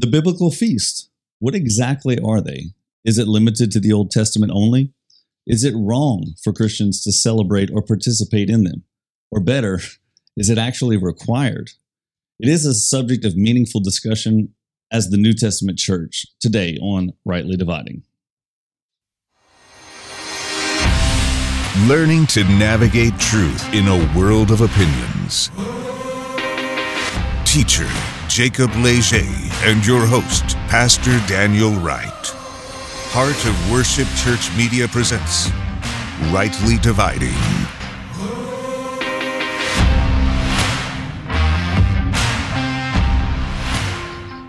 The biblical feast. What exactly are they? Is it limited to the Old Testament only? Is it wrong for Christians to celebrate or participate in them? Or better, is it actually required? It is a subject of meaningful discussion as the New Testament church today on Rightly Dividing. Learning to navigate truth in a world of opinions. Teacher Jacob Leger and your host, Pastor Daniel Wright. Heart of Worship Church Media presents Rightly Dividing.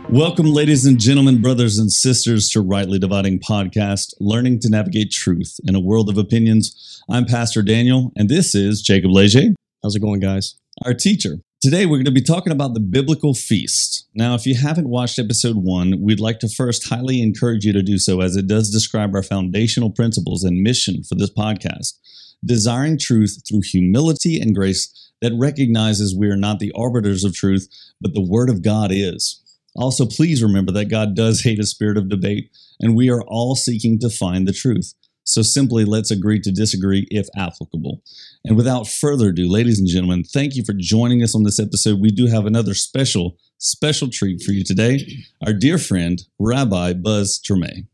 Welcome, ladies and gentlemen, brothers and sisters, to Rightly Dividing Podcast, learning to navigate truth in a world of opinions. I'm Pastor Daniel, and this is Jacob Leger. How's it going, guys? Our teacher. Today, we're going to be talking about the biblical feast. Now, if you haven't watched episode one, we'd like to first highly encourage you to do so, as it does describe our foundational principles and mission for this podcast desiring truth through humility and grace that recognizes we are not the arbiters of truth, but the Word of God is. Also, please remember that God does hate a spirit of debate, and we are all seeking to find the truth. So simply let's agree to disagree if applicable. And without further ado, ladies and gentlemen, thank you for joining us on this episode. We do have another special, special treat for you today. Our dear friend, Rabbi Buzz Treme.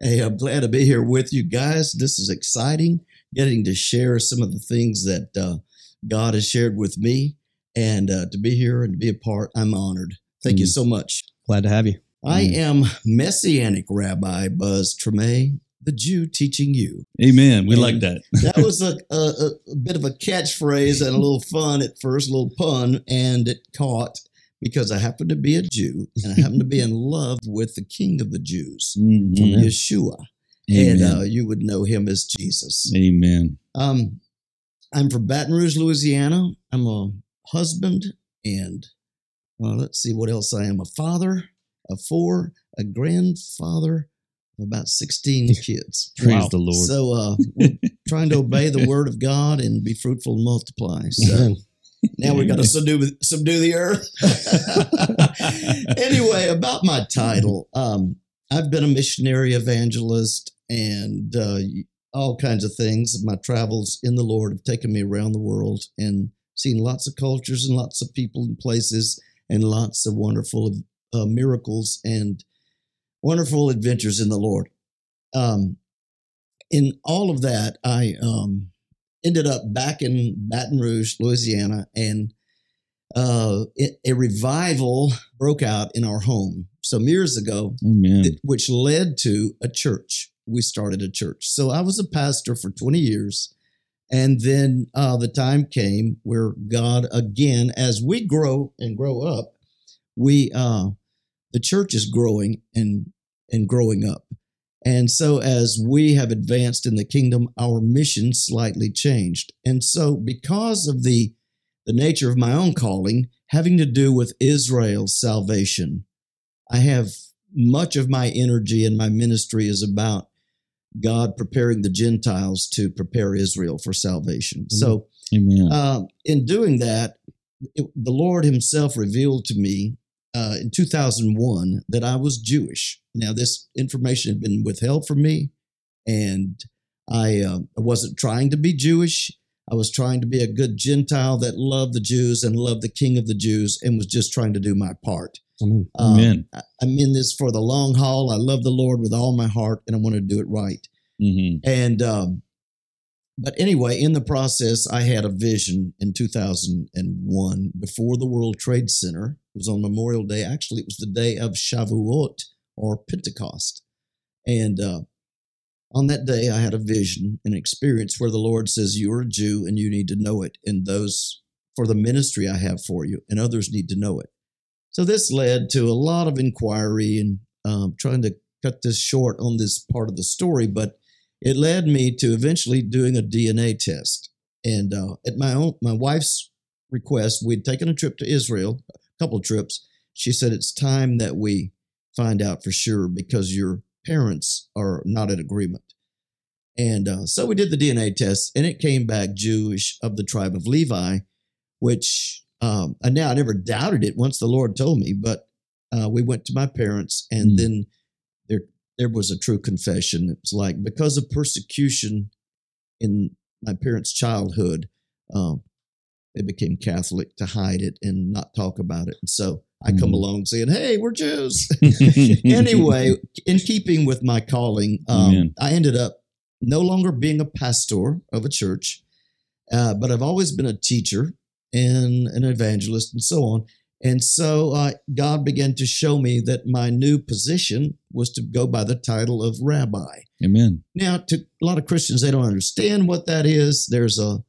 Hey, I'm glad to be here with you guys. This is exciting, getting to share some of the things that uh, God has shared with me. And uh, to be here and to be a part, I'm honored. Thank mm. you so much. Glad to have you. I mm. am Messianic Rabbi Buzz Treme, the Jew teaching you. Amen. We and like that. that was a, a, a, bit of a catchphrase and a little fun at first, a little pun, and it caught because I happen to be a Jew and I happen to be in love with the King of the Jews, mm-hmm. Yeshua. Amen. And uh, you would know him as Jesus. Amen. Um, I'm from Baton Rouge, Louisiana. I'm a husband and well, let's see what else I am a father of four, a grandfather about 16 kids. Praise wow. the Lord. So, uh, we're trying to obey the word of God and be fruitful and multiply. So, now we got to subdue, subdue the earth. anyway, about my title, um, I've been a missionary evangelist and uh, all kinds of things. My travels in the Lord have taken me around the world and seen lots of cultures and lots of people and places and lots of wonderful uh, miracles and wonderful adventures in the Lord. Um, in all of that, I um, ended up back in Baton Rouge, Louisiana, and uh, it, a revival broke out in our home some years ago, th- which led to a church. We started a church. So I was a pastor for 20 years. And then uh, the time came where God, again, as we grow and grow up, we uh, the church is growing and and growing up. And so, as we have advanced in the kingdom, our mission slightly changed. And so, because of the the nature of my own calling, having to do with Israel's salvation, I have much of my energy and my ministry is about God preparing the Gentiles to prepare Israel for salvation. Mm-hmm. So, uh, in doing that, it, the Lord Himself revealed to me uh, in 2001 that I was Jewish. Now, this information had been withheld from me, and I, uh, I wasn't trying to be Jewish. I was trying to be a good Gentile that loved the Jews and loved the King of the Jews and was just trying to do my part. Amen. Um, Amen. I'm in this for the long haul. I love the Lord with all my heart, and I want to do it right. Mm-hmm. And um, but anyway, in the process, I had a vision in 2001 before the World Trade Center. It was on Memorial Day. Actually, it was the day of Shavuot or Pentecost. And uh, on that day, I had a vision, an experience where the Lord says, You're a Jew and you need to know it. And those for the ministry I have for you, and others need to know it. So this led to a lot of inquiry and um, trying to cut this short on this part of the story, but it led me to eventually doing a DNA test. And uh, at my own, my wife's request, we'd taken a trip to Israel, couple trips. She said it's time that we find out for sure because your parents are not in agreement. And uh, so we did the DNA test, and it came back Jewish of the tribe of Levi, which um, and now I never doubted it once the Lord told me. But uh, we went to my parents, and Mm. then there there was a true confession. It was like because of persecution in my parents' childhood, um, they became Catholic to hide it and not talk about it. And so I come Mm. along saying, "Hey, we're Jews." anyway, in keeping with my calling, um, I ended up no longer being a pastor of a church, uh, but I've always been a teacher and an evangelist and so on. And so uh, God began to show me that my new position was to go by the title of rabbi. Amen. Now, to a lot of Christians, they don't understand what that is. There's a,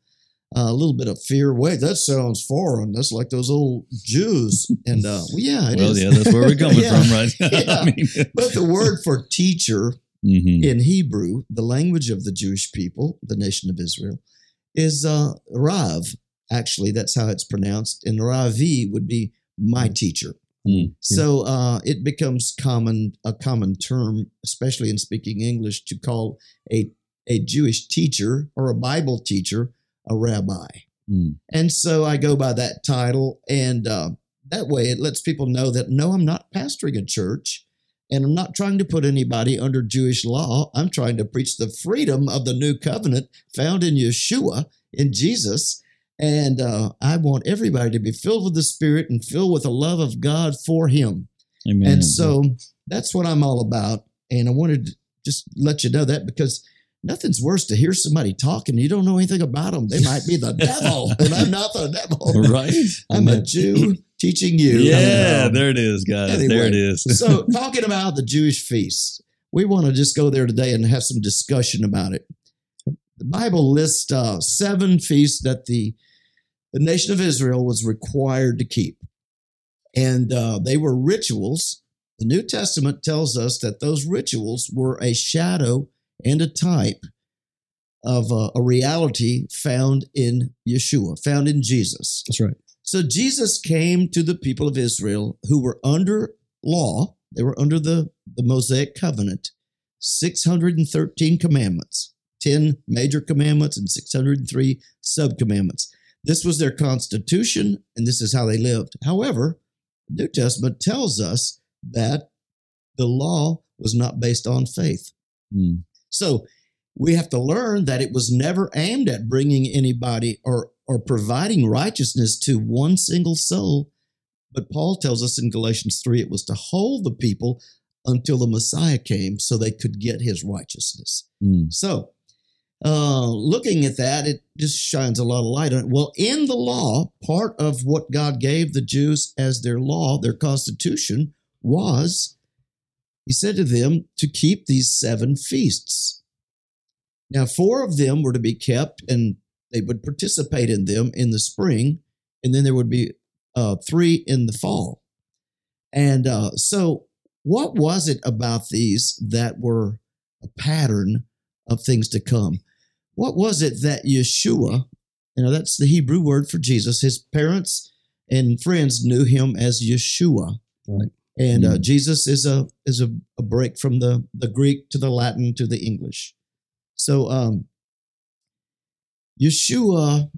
a little bit of fear. Wait, that sounds foreign. That's like those old Jews. And uh, well, yeah, it well, is. yeah, that's where we're coming Yeah. from, right? Yeah. I mean, But the word for teacher mhm. in Hebrew, the language of the Jewish people, the nation of Israel, is uh, Rav. Actually, that's how it's pronounced. And Ravi would be my teacher. Mm, So uh, it becomes common a common term, especially in speaking English, to call a a Jewish teacher or a Bible teacher a rabbi. mm. And so I go by that title, and uh, that way it lets people know that no, I'm not pastoring a church, and I'm not trying to put anybody under Jewish law. I'm trying to preach the freedom of the new covenant found in Yeshua, in Jesus. And uh, I want everybody to be filled with the Spirit and filled with the love of God for Him. Amen. And so that's what I'm all about. And I wanted to just let you know that because nothing's worse to hear somebody talking. You don't know anything about them. They might be the devil, and I'm not the devil. right? I'm a Jew teaching you. Yeah, there it is, guys. there it is. So, talking about the Jewish feasts, we want to just go there today and have some discussion about it. The Bible lists uh, seven feasts that the, the nation of Israel was required to keep. And uh, they were rituals. The New Testament tells us that those rituals were a shadow and a type of uh, a reality found in Yeshua, found in Jesus. That's right. So Jesus came to the people of Israel who were under law, they were under the, the Mosaic covenant, 613 commandments, 10 major commandments and 603 sub commandments. This was their constitution, and this is how they lived. However, the New Testament tells us that the law was not based on faith. Mm. So we have to learn that it was never aimed at bringing anybody or or providing righteousness to one single soul. But Paul tells us in Galatians 3 it was to hold the people until the Messiah came so they could get his righteousness. Mm. So, uh, looking at that, it just shines a lot of light on it. Well, in the law, part of what God gave the Jews as their law, their constitution, was He said to them to keep these seven feasts. Now, four of them were to be kept, and they would participate in them in the spring, and then there would be uh, three in the fall. And uh, so, what was it about these that were a pattern of things to come? What was it that Yeshua, you know, that's the Hebrew word for Jesus, his parents and friends knew him as Yeshua. Right. And uh, Mm. Jesus is a is a, a break from the the Greek to the Latin to the English. So um, Yeshua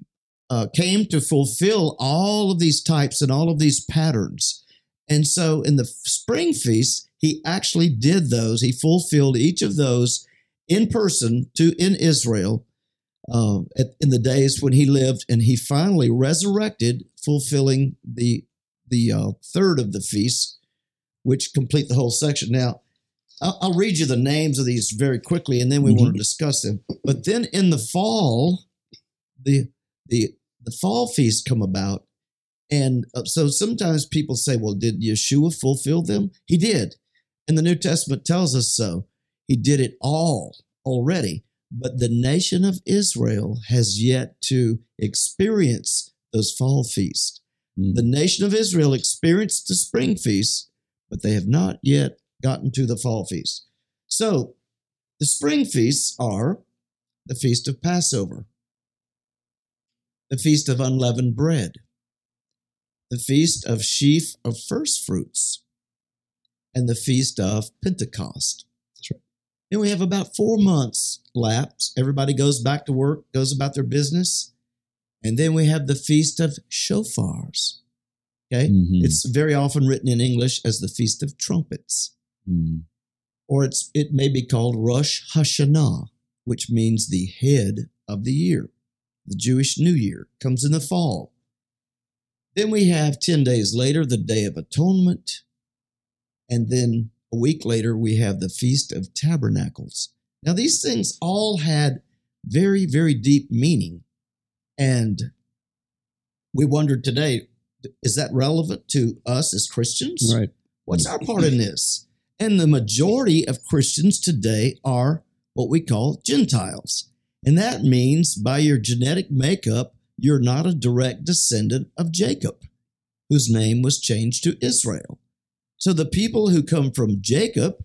uh, came to fulfill all of these types and all of these patterns. And so in the spring feast, he actually did those. He fulfilled each of those in person to in Israel uh, at, in the days when he lived, and he finally resurrected, fulfilling the the uh, third of the feasts, which complete the whole section. Now, I'll, I'll read you the names of these very quickly, and then we want to discuss them. But then in the fall, the the the fall feasts come about, and uh, so sometimes people say, "Well, did Yeshua fulfill them?" He did, and the New Testament tells us so. He did it all already, but the nation of Israel has yet to experience those fall feasts. Mm. The nation of Israel experienced the spring feast, but they have not yet gotten to the fall feast. So, the spring feasts are the feast of Passover, the feast of unleavened bread, the feast of sheaf of first fruits, and the feast of Pentecost. That's right. Then we have about four months lapse. Everybody goes back to work, goes about their business. And then we have the feast of shofars. Okay. Mhm. It's very often written in English as the Feast of Trumpets, Mm. or it's it may be called Rosh Hashanah, which means the head of the year. The Jewish New Year comes in the fall. Then we have 10 days later the Day of Atonement. And then a week later, we have the Feast of Tabernacles. Now, these things all had very, very deep meaning. And we wondered today is that relevant to us as Christians? Right. What's our part in this? And the majority of Christians today are what we call Gentiles. And that means by your genetic makeup, you're not a direct descendant of Jacob, whose name was changed to Israel. So the people who come from Jacob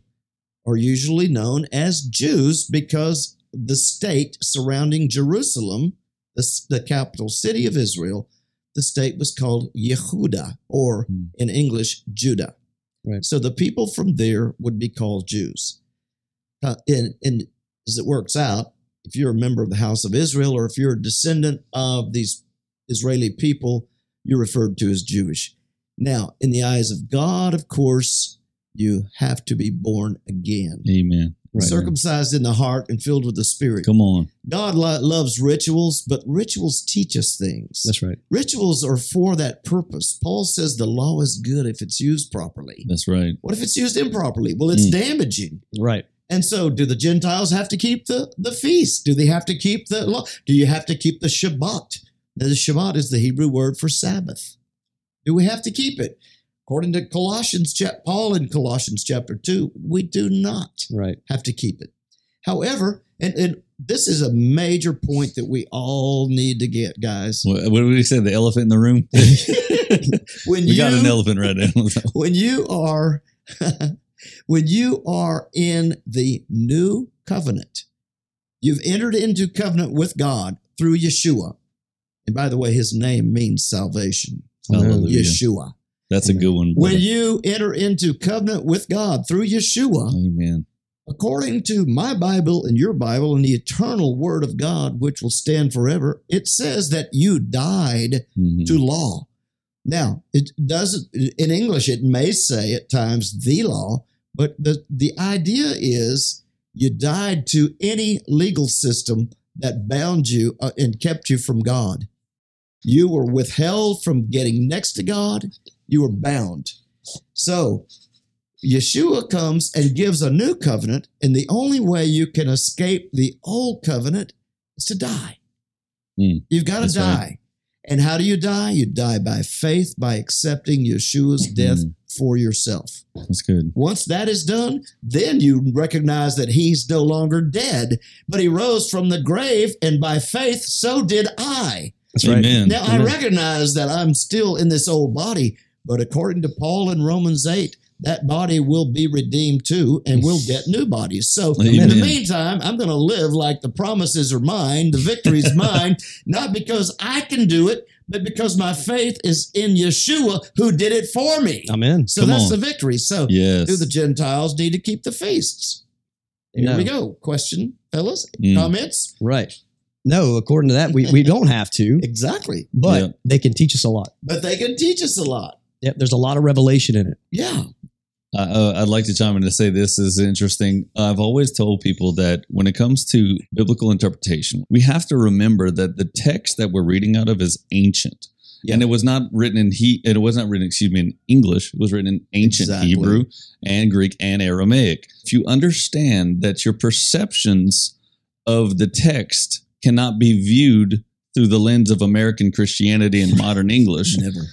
are usually known as Jews because the state surrounding Jerusalem, the, the capital city of Israel, the state was called Yehuda, or Hmm. in English, Judah. Right. So the people from there would be called Jews. Uh, and, and as it works out, if you're a member of the house of Israel or if you're a descendant of these Israeli people, you're referred to as Jewish. Now, in the eyes of God, of course, you have to be born again, Amen. Right. circumcised in the heart and filled with the Spirit. Come on. God lo- loves rituals, but rituals teach us things. That's right. Rituals are for that purpose. Paul says the law is good if it's used properly. That's right. What if it's used improperly? Well, it's Mm. damaging. Right. And so, do the Gentiles have to keep the, the feast? Do they have to keep the law? Do you have to keep the Shabbat? The Shabbat is the Hebrew word for Sabbath. Do we have to keep it? According to Colossians, Paul in Colossians chapter 2, we do not Right. have to keep it. However, and, and this is a major point that we all need to get, guys. What, what did we say? The elephant in the room? when we you got an elephant right now. when you are when you are in the new covenant, you've entered into covenant with God through Yeshua. And by the way, his name means salvation. Hallelujah. Yeshua. That's a good one. When you enter into covenant with God through Yeshua, Amen. according to my Bible and your Bible and the eternal word of God, which will stand forever, it says that you died Mhm. to law. Now, it doesn't, in English, it may say at times the law, but the, the idea is you died to any legal system that bound you uh, and kept you from God. You were withheld from getting next to God, you were bound. So, Yeshua comes and gives a new covenant, and the only way you can escape the old covenant is to die. Hmm. You've got to die. right. And how do you die? You die by faith, by accepting Yeshua's death Mhm. for yourself. That's good. Once that is done, then you recognize that he's no longer dead, but he rose from the grave, and by faith, so did I. That's right. Amen. Now, I recognize that I'm still in this old body, but according to Paul in Romans 8, that body will be redeemed too, and we'll get new bodies. So, in the meantime, I'm going to live like the promises are mine, the victory is mine, not because I can do it, but because my faith is in Yeshua who did it for me. Amen. So Come that's on. the victory. So, Yes. do the Gentiles need to keep the feasts? Here No. we go. Question, fellas? Mm. Comments? Right. No, according to that, we, we don't have to, Exactly. but Yeah. they can teach us a lot. But they can teach us a lot. Yep, there's a lot of revelation in it. Yeah. Uh, uh, I'd like to chime in to say this is interesting. I've always told people that when it comes to biblical interpretation, we have to remember that the text that we're reading out of is ancient. Yeah. And it was not written in he it was not written, excuse me, in English. It was written in ancient Exactly. Hebrew and Greek and Aramaic. If you understand that your perceptions of the text cannot be viewed through the lens of American Christianity and modern English, Never.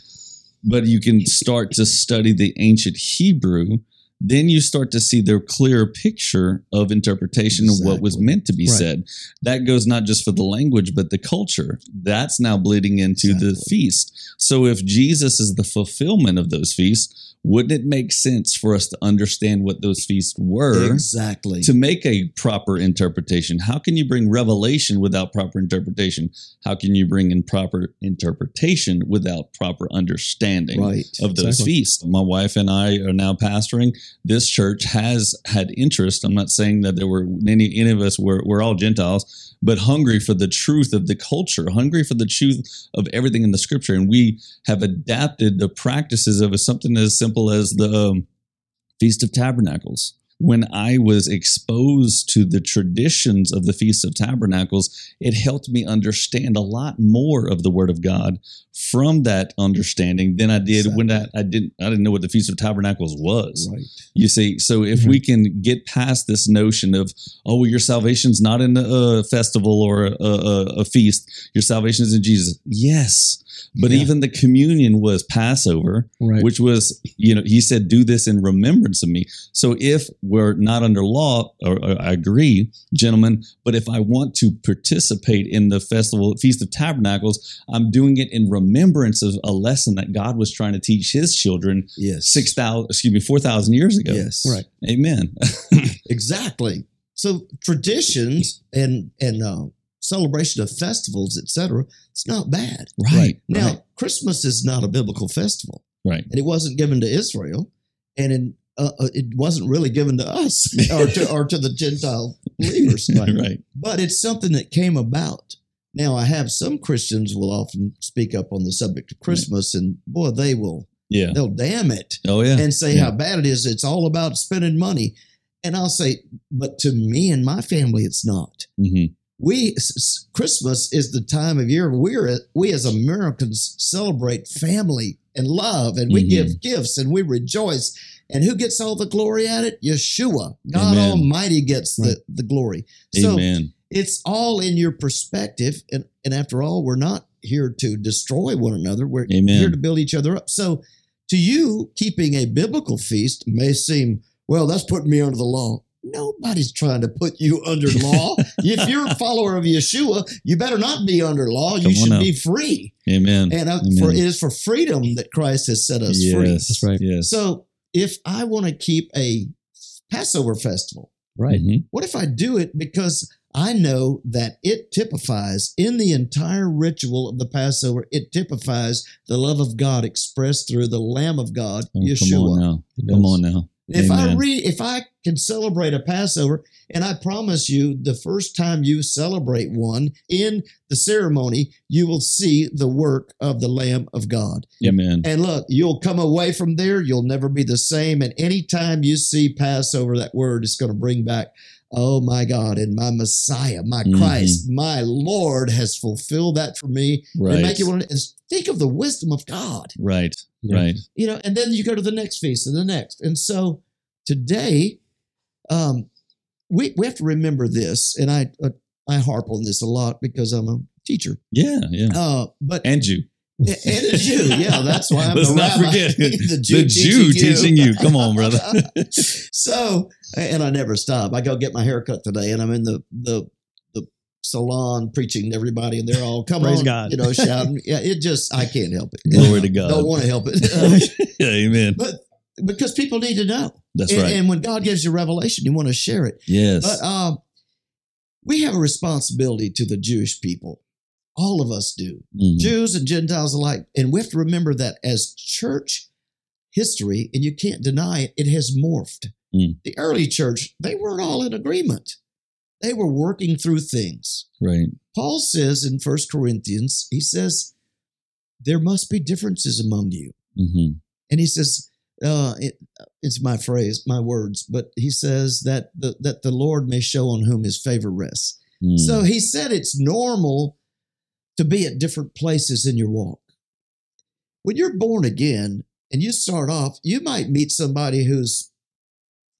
But you can start to study the ancient Hebrew, then you start to see the clearer picture of interpretation of what was meant to be Right. said. That goes not just for the language, but the culture. That's now bleeding into the feast. So if Jesus is the fulfillment of those feasts, wouldn't it make sense for us to understand what those feasts were exactly. to make a proper interpretation? How can you bring revelation without proper interpretation? How can you bring in proper interpretation without proper understanding? right. of those Exactly. feasts. My wife and I are now pastoring. This church has had interest. I'm not saying that there were any any of us were we're all Gentiles, but hungry for the truth of the culture, hungry for the truth of everything in the scripture. And we have adapted the practices of something as simple as the um, Feast of Tabernacles. When I was exposed to the traditions of the Feast of Tabernacles, it helped me understand a lot more of the Word of God from that understanding than I did when I, I didn't I didn't know what the Feast of Tabernacles was. Right. You see, so if we can get past this notion of oh, well, your salvation's not in a festival or a, a, a feast, your salvation is in Jesus. Yes, but Yeah. even the communion was Passover, Right. which was you know he said do this in remembrance of me. So if we're not under law, or, or I agree, gentlemen, but if I want to participate in the festival Feast of Tabernacles, I'm doing it in remembrance of a lesson that God was trying to teach His children Yes. six thousand, excuse me, four thousand years ago. Yes. Right. Amen. Exactly. So traditions and and uh, celebration of festivals, etc. It's not bad. Right. Now, right. Christmas is not a biblical festival, Right. and it wasn't given to Israel, and in, uh, uh, it wasn't really given to us or to or to the Gentile believers. right. But it's something that came about. Now, I have some Christians will often speak up on the subject of Christmas, and boy, they will Yeah. they'll damn it Oh yeah. and say Yeah. how bad it is. It's all about spending money. And I'll say, but to me and my family, it's not. hmm We Christmas is the time of year we're we as Americans celebrate family and love, and we Mhm. give gifts and we rejoice. And who gets all the glory at it? Yeshua, God Amen. Almighty gets the, Right. the glory. So Amen. it's all in your perspective, and and after all, we're not here to destroy one another. We're Amen. here to build each other up. So to you, keeping a biblical feast may seem, well, that's putting me under the law. Nobody's trying to put you under law. if you're a follower of Yeshua, you better not be under law. Come you on should now. be free. Amen. And uh, Amen. for, it is for freedom that Christ has set us free. That's right. Yes. So if I want to keep a Passover festival, Right. Mhm. what if I do it because I know that it typifies in the entire ritual of the Passover, it typifies the love of God expressed through the Lamb of God, Oh, come on Yeshua. now. Come on now. If I read, if I can celebrate a Passover, and I promise you, the first time you celebrate one in the ceremony, you will see the work of the Lamb of God. Amen. And look, you'll come away from there. You'll never be the same. And anytime you see Passover, that word is going to bring back, oh my God, and my Messiah, my Mhm. Christ, my Lord has fulfilled that for me. And Right. make you want to think of the wisdom of God, Right. Right. you know. And then you go to the next feast and the next. And so today, um, we we have to remember this, and I uh, I harp on this a lot because I'm a teacher. Yeah. Yeah. Uh, but And you. And a Jew, yeah, that's why I'm Let's the not rabbi. forget the the Jew teaching you. Come on, brother. so, and I never stop. I go get my hair cut today, and I'm in the the the salon preaching to everybody, and they're all come Praise on, God. you know, shouting. Yeah, it just I can't help it. Glory to God. Don't want to help it, yeah, amen. but because people need to know. That's and, right. and when God gives you revelation, you want to share it. yes. But um, we have a responsibility to the Jewish people. All of us do. Mhm. Jews and Gentiles alike. And we have to remember that as church history, and you can't deny it, it has morphed. Mm. The early church, they weren't all in agreement. They were working through things. Right. Paul says in First Corinthians, he says, there must be differences among you. hmm And he says, uh, it, it's my phrase, my words, but he says that the, that the Lord may show on whom his favor rests. Mm. So he said it's normal to be at different places in your walk. When you're born again and you start off, you might meet somebody who's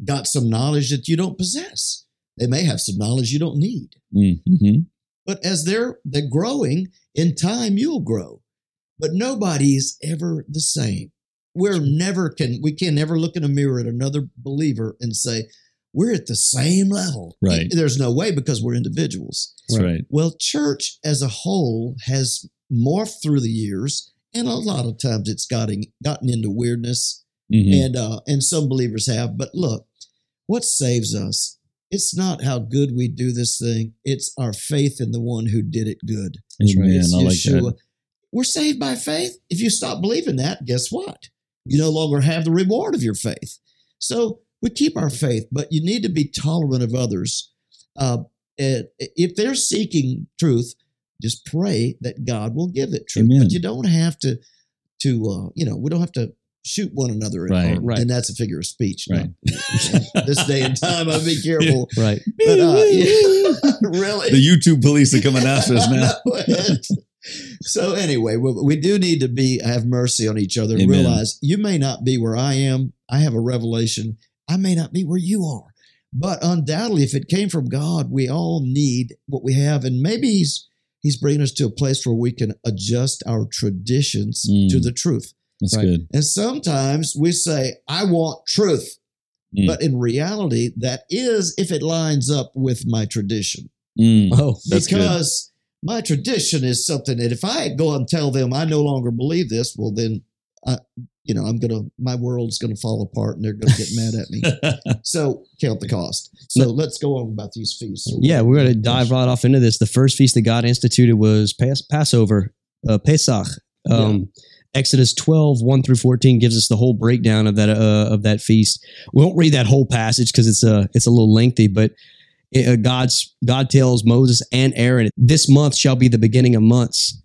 got some knowledge that you don't possess. They may have some knowledge you don't need. Mm-hmm. But as they're they're growing, in time you'll grow. But nobody's ever the same. We're never can we can never look in a mirror at another believer and say, we're at the same level. Right. There's no way because we're individuals. Right. Well, church as a whole has morphed through the years, and a lot of times it's gotten gotten into weirdness. Mhm. and uh, and some believers have. But look, what saves us? It's not how good we do this thing. It's our faith in the one who did it good. Amen. It's I like Yeshua. that. We're saved by faith. If you stop believing that, guess what? You no longer have the reward of your faith. So we keep our faith, but you need to be tolerant of others. Uh, if they're seeking truth, just pray that God will give it truth. Amen. But you don't have to, to uh, you know, we don't have to shoot one another. Right. or- Right. And that's a figure of speech. Right. Now. this day and time, I'd be careful. Right. But uh, yeah, really, The YouTube police are coming after us now. I know it. so anyway, we, we do need to be have mercy on each other and Amen. realize you may not be where I am. I have a revelation. I may not be where you are. But undoubtedly, if it came from God, we all need what we have, and maybe He's He's bringing us to a place where we can adjust our traditions Mm. to the truth. That's Right. good. And sometimes we say, "I want truth," Mm. but in reality, that is if it lines up with my tradition Mm. Oh, That's good. because my tradition is something that if I go and tell them I no longer believe this, well, then I, you know, I'm gonna my world's gonna fall apart and they're gonna get mad at me. So count the cost. So let's go on about these feasts. yeah, we're to dive right off into this. The first feast that God instituted was Pas- Passover, uh, Pesach. Um, Exodus 12, 1 through 14 gives us the whole breakdown of that uh, of that feast. We won't read that whole passage because it's a it's a little lengthy, but it, uh, God's God tells Moses and Aaron, "This month shall be the beginning of months,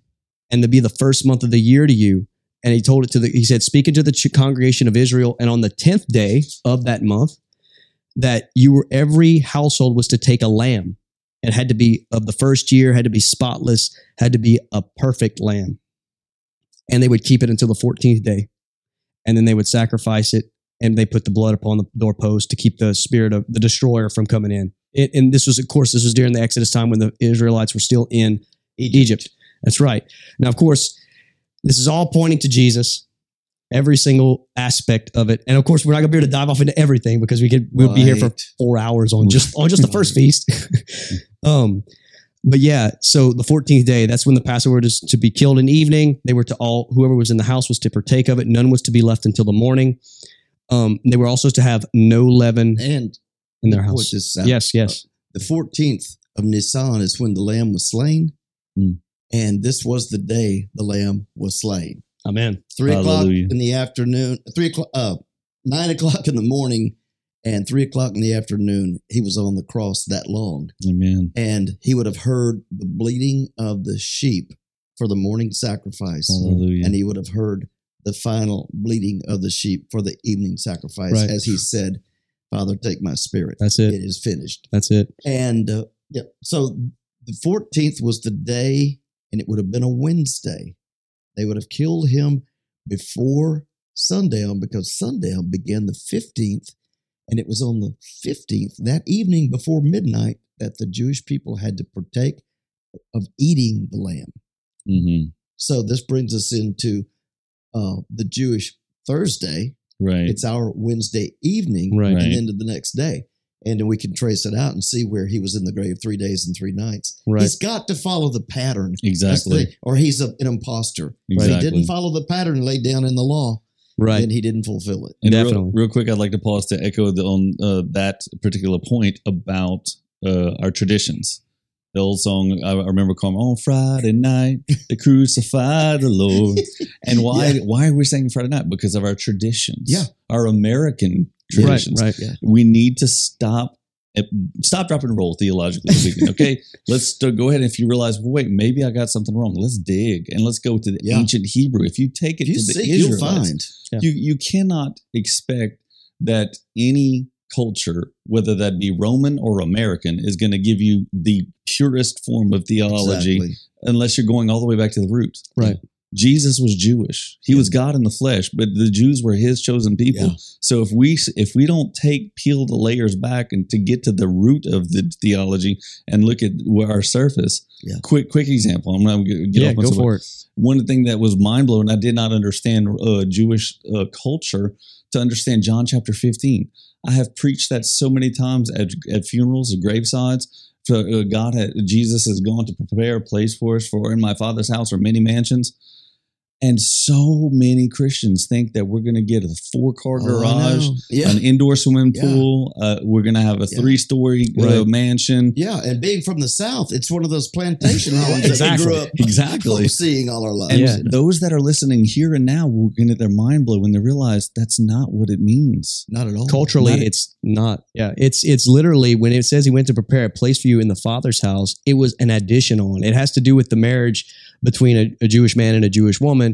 and to be the first month of the year to you." And he told it to the he said, "Speaking to the congregation of Israel, and on the tenth day of that month, that you were every household was to take a lamb. It had to be of the first year, had to be spotless, had to be a perfect lamb. And they would keep it until the 14th day. And then they would sacrifice it and they put the blood upon the doorpost to keep the spirit of the destroyer from coming in. It, and this was, of course, this was during the Exodus time when the Israelites were still in Egypt. That's right. Now, of course, this is all pointing to Jesus, every single aspect of it. And of course, we're not going to be able to dive off into everything because we could we'll be here for four hours on just on just the first feast. um, but yeah, so the 14th day, that's when the Passover is to be killed in evening. They were to all whoever was in the house was to partake of it. None was to be left until the morning. Um, they were also to have no leaven And in their house. Yes, yes. the 14th of Nisan is when the lamb was slain. Hmm. And this was the day the lamb was slain. Amen. Three o'clock in the afternoon, three o'clock, uh, nine o'clock in the morning, and three o'clock in the afternoon. He was on the cross that long, Amen. and he would have heard the bleating of the sheep for the morning sacrifice, Hallelujah. and he would have heard the final bleating of the sheep for the evening sacrifice, Right. as he said, "Father, take my spirit; That's it. it is finished." That's it. And uh, yeah, so the 14th was the day, and it would have been a Wednesday. They would have killed him before sundown because sundown began the 15th. And it was on the 15th, that evening before midnight, that the Jewish people had to partake of eating the lamb. hmm So this brings us into uh, the Jewish Thursday. Right. It's our Wednesday evening. Right. and into the next day. And then we can trace it out and see where he was in the grave three days and three nights. Right. He's got to follow the pattern. That's the exactly. Or he's a, an imposter. Exactly. He didn't follow the pattern laid down in the law, Right. and he didn't fulfill it. And real- Definitely. Real, quick, I'd like to pause to echo the, on uh, that particular point about uh, our traditions. The old song I I remember calling on Friday night, they crucify the Lord. And why Yeah. why are we saying Friday night? Because of our traditions. Yeah. Our American Right. traditions. Right. We need to stop eh, stop, drop, and roll theologically speaking. Okay. let's go ahead. And if you realize, well, wait, maybe I got something wrong. Let's dig and let's go to the Yeah. ancient Hebrew. If you take it If you to the seek, you'll Israelites, find. Yeah. you you cannot expect that any culture, whether that be Roman or American, is going to give you the purest form of theology Exactly. unless you're going all the way back to the roots Right. Jesus was Jewish. He was God in the flesh, but the Jews were His chosen people. Yeah. So if we if we don't take peel the layers back and to get to the root of the theology and look at where our surface. Yeah. Quick quick example. I'm not going to get Yeah, off go for it. one thing that was mind blowing, I did not understand uh, Jewish uh, culture to understand John chapter 15. I have preached that so many times at, at funerals, at gravesides. So, uh, God, had, Jesus has gone to prepare a place for us. For in my Father's house are many mansions. And so many Christians think that we're going to get a four car Oh, garage, know. Yeah. an indoor swimming Yeah. pool. Uh, we're going to have a Yeah. three story uh, Right. mansion. Yeah, and being from the South, it's one of those plantation homes that Exactly. we grew up Exactly. seeing all our lives. And Yeah. those that are listening here and now will get their mind blown when they realize that's not what it means. Not at all. culturally Not- it's not yeah it's it's literally when it says he went to prepare a place for you in the father's house it was an addition on it has to do with the marriage between a, a jewish man and a jewish woman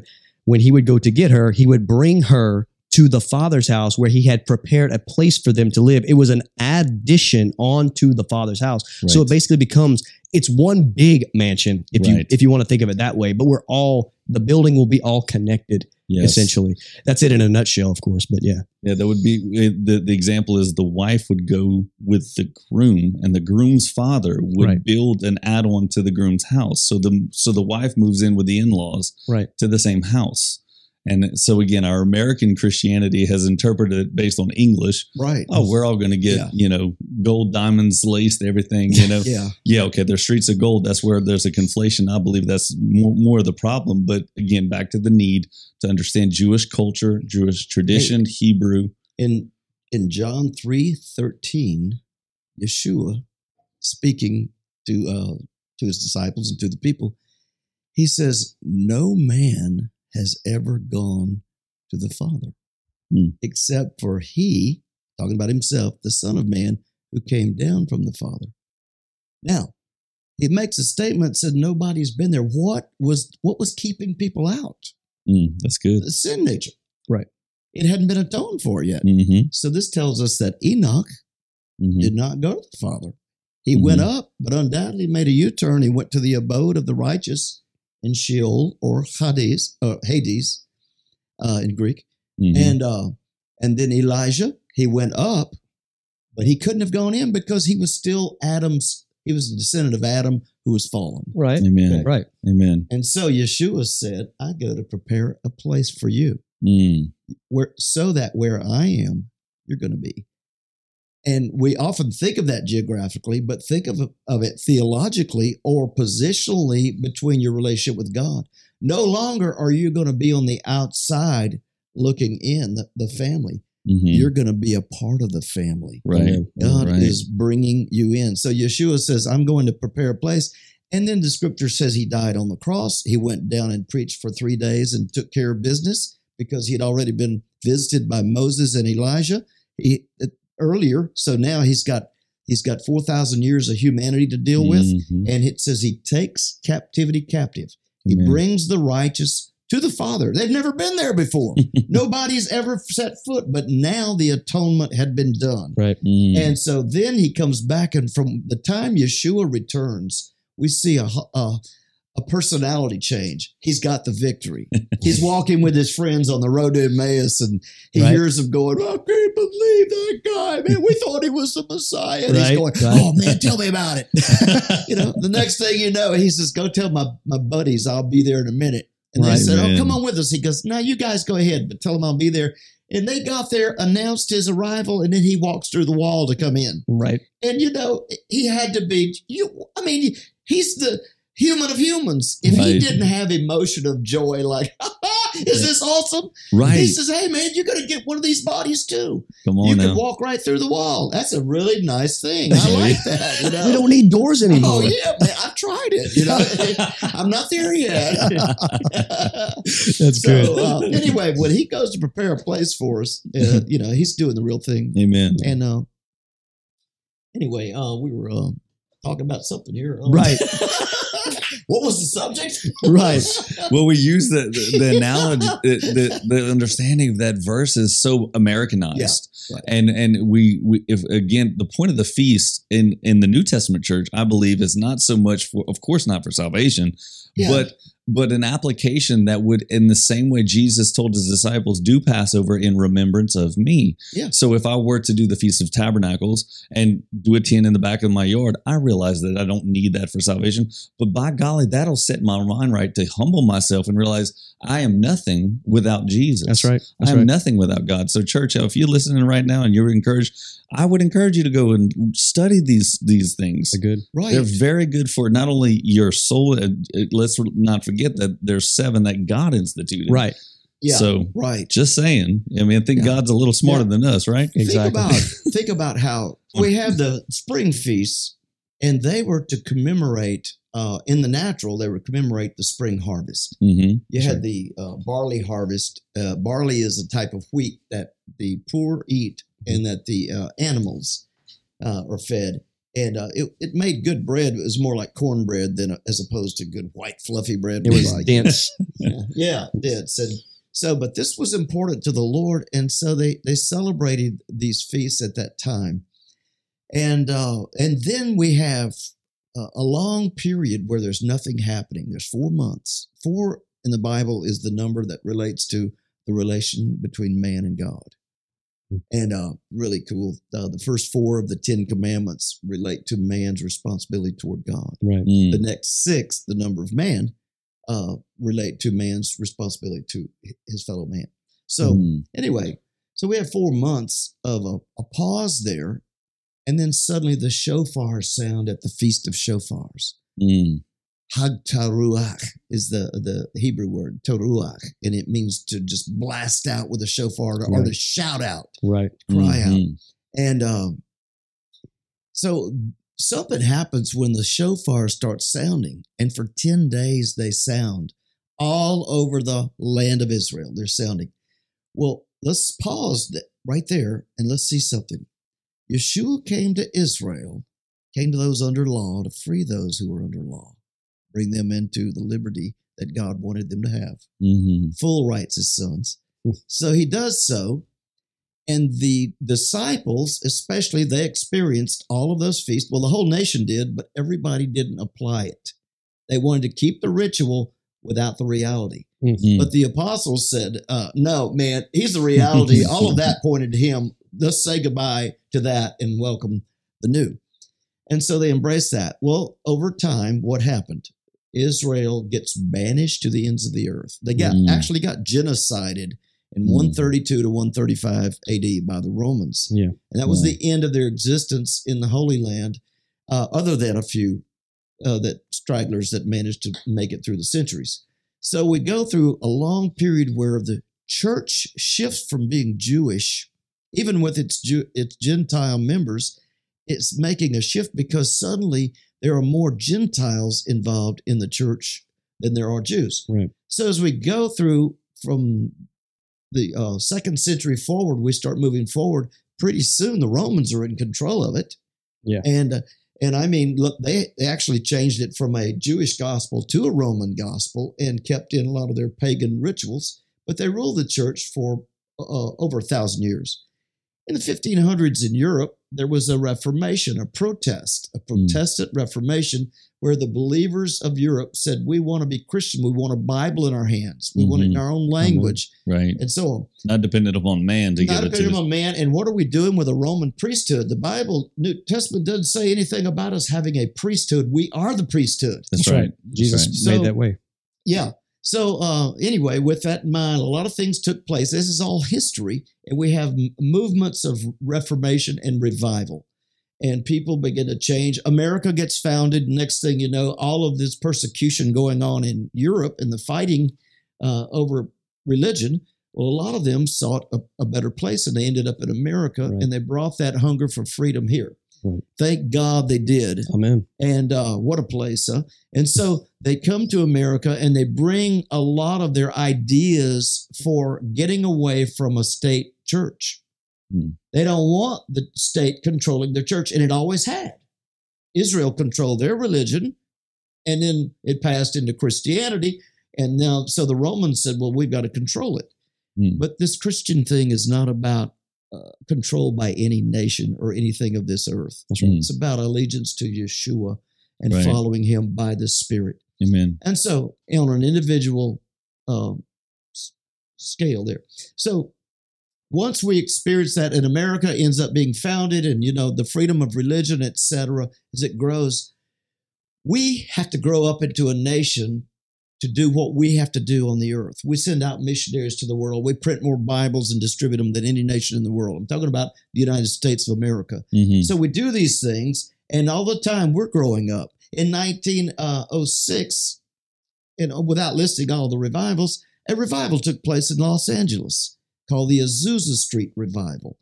when he would go to get her he would bring her to the father's house where he had prepared a place for them to live it was an addition onto the father's house so it basically becomes it's one big mansion if you if you want to think of it that way but we're all the building will be all connected Yes. essentially that's it in a nutshell of course but yeah Yeah, that would be eh, the the example is the wife would go with the groom, and the groom's father would Right. build an add on to the groom's house. So the so the wife moves in with the in laws right to the same house. And so again, our American Christianity has interpreted it based on English. Right. Oh, we're all going to get Yeah. you know gold, diamonds, laced, everything. You know, yeah. yeah, okay, there's streets of gold. That's where there's a conflation. I believe that's more, more of the problem. But again, back to the need to understand Jewish culture, Jewish tradition, Hebrew. In in John three thirteen, Yeshua speaking to uh, to his disciples and to the people, he says, "No man has ever gone to the Father Hmm. except for he, talking about himself, the Son of Man, who came down from the Father." Now, he makes a statement said nobody's been there. What was what was keeping people out? Mm, that's good. The sin nature. Right. It hadn't been atoned for yet. Mm-hmm, So this tells us that Enoch mm-hmm. did not go to the Father. He Mhm. went up, but undoubtedly made a U-turn. He went to the abode of the righteous in Sheol or Hades, or Hades uh, in Greek. mm-hmm. And uh, and then Elijah, he went up, but he couldn't have gone in because he was still Adam's. He was a descendant of Adam who was fallen. right Amen. right Amen. And so Yeshua said, "I go to prepare a place for you." Mm, where so that where I am, you're going to be. And we often think of that geographically, but think of, of it theologically or positionally between your relationship with God. No longer are you going to be on the outside looking in the, the family. mhm. You're going to be a part of the family. right. God right. is bringing you in. So Yeshua says, I'm going to prepare a place. And then the scripture says he died on the cross. He went down and preached for three days and took care of business because he had already been visited by Moses and Elijah he, earlier. So now he's got he's got four thousand years of humanity to deal with. Mhm. And it says he takes captivity captive. He brings the righteous to the Father. They've never been there before. Nobody's ever set foot, but now the atonement had been done. right Mm, And so then he comes back, and from the time Yeshua returns, we see a, a, a personality change. He's got the victory. He's walking with his friends on the road to Emmaus, and he Right. hears them going, I can't believe that guy, man. We thought he was the Messiah. And he's going, right. Oh, man, tell me about it. you know, the next thing you know, he says, Go tell my, my buddies I'll be there in a minute. And they said, oh, man. Oh, come on with us. He goes, No, you guys go ahead, but tell them I'll be there. And they got there, announced his arrival, and then he walks through the wall to come in. right And you know, he had to be you I mean, he's the human of humans. If he didn't have emotion of joy, like, is this awesome? right. He says, Hey man, you're gonna get one of these bodies too. Come on. you on can walk right through the wall. That's a really nice thing. I like that. You know? we don't need doors anymore Oh yeah, man! I've tried it. You know, I'm not there yet. That's so, good. Uh, anyway, when he goes to prepare a place for us, uh, you know, he's doing the real thing. Amen. And uh, anyway, uh, we were uh, talking about something here. Uh, Right. What was the subject? Right. Well, we use the the, the analogy, the, the the understanding of that verse is so Americanized, Yeah, right. and and we we if again the point of the feast in in the New Testament church, I believe, is not so much for, of course, not for salvation, Yeah. but but an application that would, in the same way Jesus told his disciples, do Passover in remembrance of me. Yeah. So if I were to do the Feast of Tabernacles and do a 10 in the back of my yard, I realize that I don't need that for salvation. But by golly, that'll set my mind right to humble myself and realize I am nothing without Jesus. That's right. That's I am right. nothing without God. So, church, if you're listening right now and you're encouraged, I would encourage you to go and study these these things. They're good. right. They're very good for not only your soul. uh, Let's not forget forget that there's seven that God instituted. Right. Yeah. So right. just saying. I mean, I think Yeah. God's a little smarter Yeah. than us, right? Exactly. Think about think about how we have the spring feasts, and they were to commemorate uh, in the natural. They were commemorate the spring harvest. Mm-hmm. You Sure. had the uh, barley harvest. Uh, barley is a type of wheat that the poor eat and that the uh, animals uh, are fed. And uh, it, it made good bread. It was more like cornbread than as opposed to good white fluffy bread. It was like. dense. Yeah, yeah, it did. So, but this was important to the Lord, and so they they celebrated these feasts at that time, and uh, and then we have a, a long period where there's nothing happening. There's four months. Four in the Bible is the number that relates to the relation between man and God. Hmm. And uh, really cool. Uh, the first four of the Ten Commandments relate to man's responsibility toward God Right. Mm. the next six, the number of man, uh, relate to man's responsibility to his fellow man. So Mm. anyway, so we have four months of a, a pause there, and then suddenly the shofar sound at the feast of shofars. Mm. Hag taruach is the the Hebrew word toruach, and it means to just blast out with a shofar or to shout out, Right. cry out. Mhm. And um, so something happens when the shofar starts sounding, and for 10 days they sound all over the land of Israel. They're sounding. Well, let's pause right there and let's see something. Yeshua came to Israel, came to those under law to free those who were under law, bring them into the liberty that God wanted them to have Mhm. full rights as sons. So he does so. And the disciples, especially, they experienced all of those feasts. Well, the whole nation did, but everybody didn't apply it. They wanted to keep the ritual without the reality. Mm. But the apostles said, uh, no, man, he's the reality. all of that pointed to him. Let's say goodbye to that and welcome the new. And so they embraced that. Well, over time, what happened? Israel gets banished to the ends of the earth. They got Mm. actually got genocided in Mm. 132 to 135 AD by the Romans. Yeah. And that was the end of their existence in the Holy Land, uh, other than a few uh, that stragglers that managed to make it through the centuries. So we go through a long period where the church shifts from being Jewish, even with its Jew, its Gentile members, it's making a shift because suddenly there are more Gentiles involved in the church than there are Jews. Right. So as we go through from the uh, second century forward, we start moving forward. Pretty soon, the Romans are in control of it. Yeah. and uh, and I mean, look, they, they actually changed it from a Jewish gospel to a Roman gospel and kept in a lot of their pagan rituals. But they ruled the church for uh, over a thousand years. In the 1500s in Europe, there was a reformation, a protest, a hmm. Protestant reformation, where the believers of Europe said, We want to be Christian. We want a Bible in our hands. We want it in mm-hmm. our own uh-huh. language, Right. and so on. Not dependent upon man to Not give it to depending us. on man. And what are we doing with a Roman priesthood? The Bible, New Testament doesn't say anything about us having a priesthood. We are the priesthood. That's, That's right. right. Jesus That's right. made So- that way. Yeah. So uh, anyway, with that in mind, a lot of things took place. This is all history, and we have movements of reformation and revival, and people begin to change. America gets founded. Next thing you know, all of this persecution going on in Europe and the fighting uh, over religion. Well, a lot of them sought a, a better place, and they ended up in America, Right. and they brought that hunger for freedom here. Right. Thank God they did. Amen. And uh, what a place, huh? And so they come to America and they bring a lot of their ideas for getting away from a state church. Hmm. They don't want the state controlling their church, and it always had. Israel controlled their religion, and then it passed into Christianity. And now, so the Romans said, well, we've got to control it. Hmm. But this Christian thing is not about uh, control by any nation or anything of this earth. That's right. It's about allegiance to Yeshua and Right. following him by the Spirit. Amen. And so, on an individual um, scale, there. So, once we experience that, and America ends up being founded, and you know the freedom of religion, etc., as it grows, we have to grow up into a nation to do what we have to do on the earth. We send out missionaries to the world. We print more Bibles and distribute them than any nation in the world. I'm talking about the United States of America. Mhm. So we do these things, and all the time we're growing up. In 1906, and without listing all the revivals, a revival took place in Los Angeles called the Azusa Street Revival.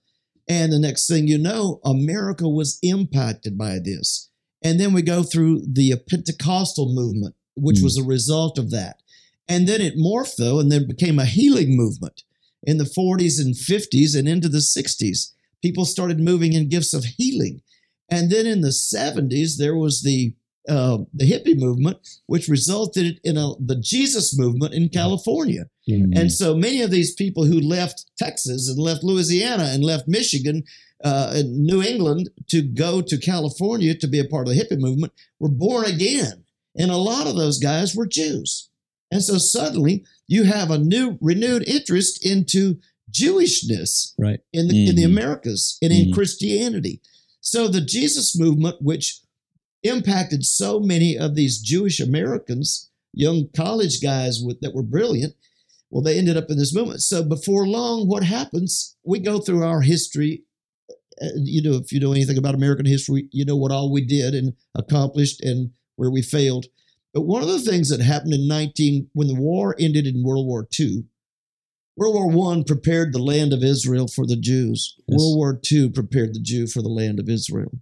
And the next thing you know, America was impacted by this. And then we go through the Pentecostal movement, which Mm. was a result of that. And then it morphed, though, and then became a healing movement in the 40s and 50s and into the 60s. People started moving in gifts of healing. And then in the 70s, there was the uh, the hippie movement, which resulted in a, the Jesus movement in California. Mm. And so many of these people who left Texas and left Louisiana and left Michigan uh, and New England to go to California to be a part of the hippie movement were born again. And a lot of those guys were Jews. And so suddenly you have a new renewed interest into Jewishness Right. in the in the Mhm. Americas and in Mhm. Christianity. So the Jesus movement, which impacted so many of these Jewish Americans, young college guys with, that were brilliant, well, they ended up in this movement. So before long, what happens? We go through our history. Uh, you know, if you know anything about American history, you know what all we did and accomplished and where we failed. But one of the things that happened in 19 when the war ended in World War II, World War One prepared the land of Israel for the Jews. Yes. World War II prepared the Jew for the land of Israel.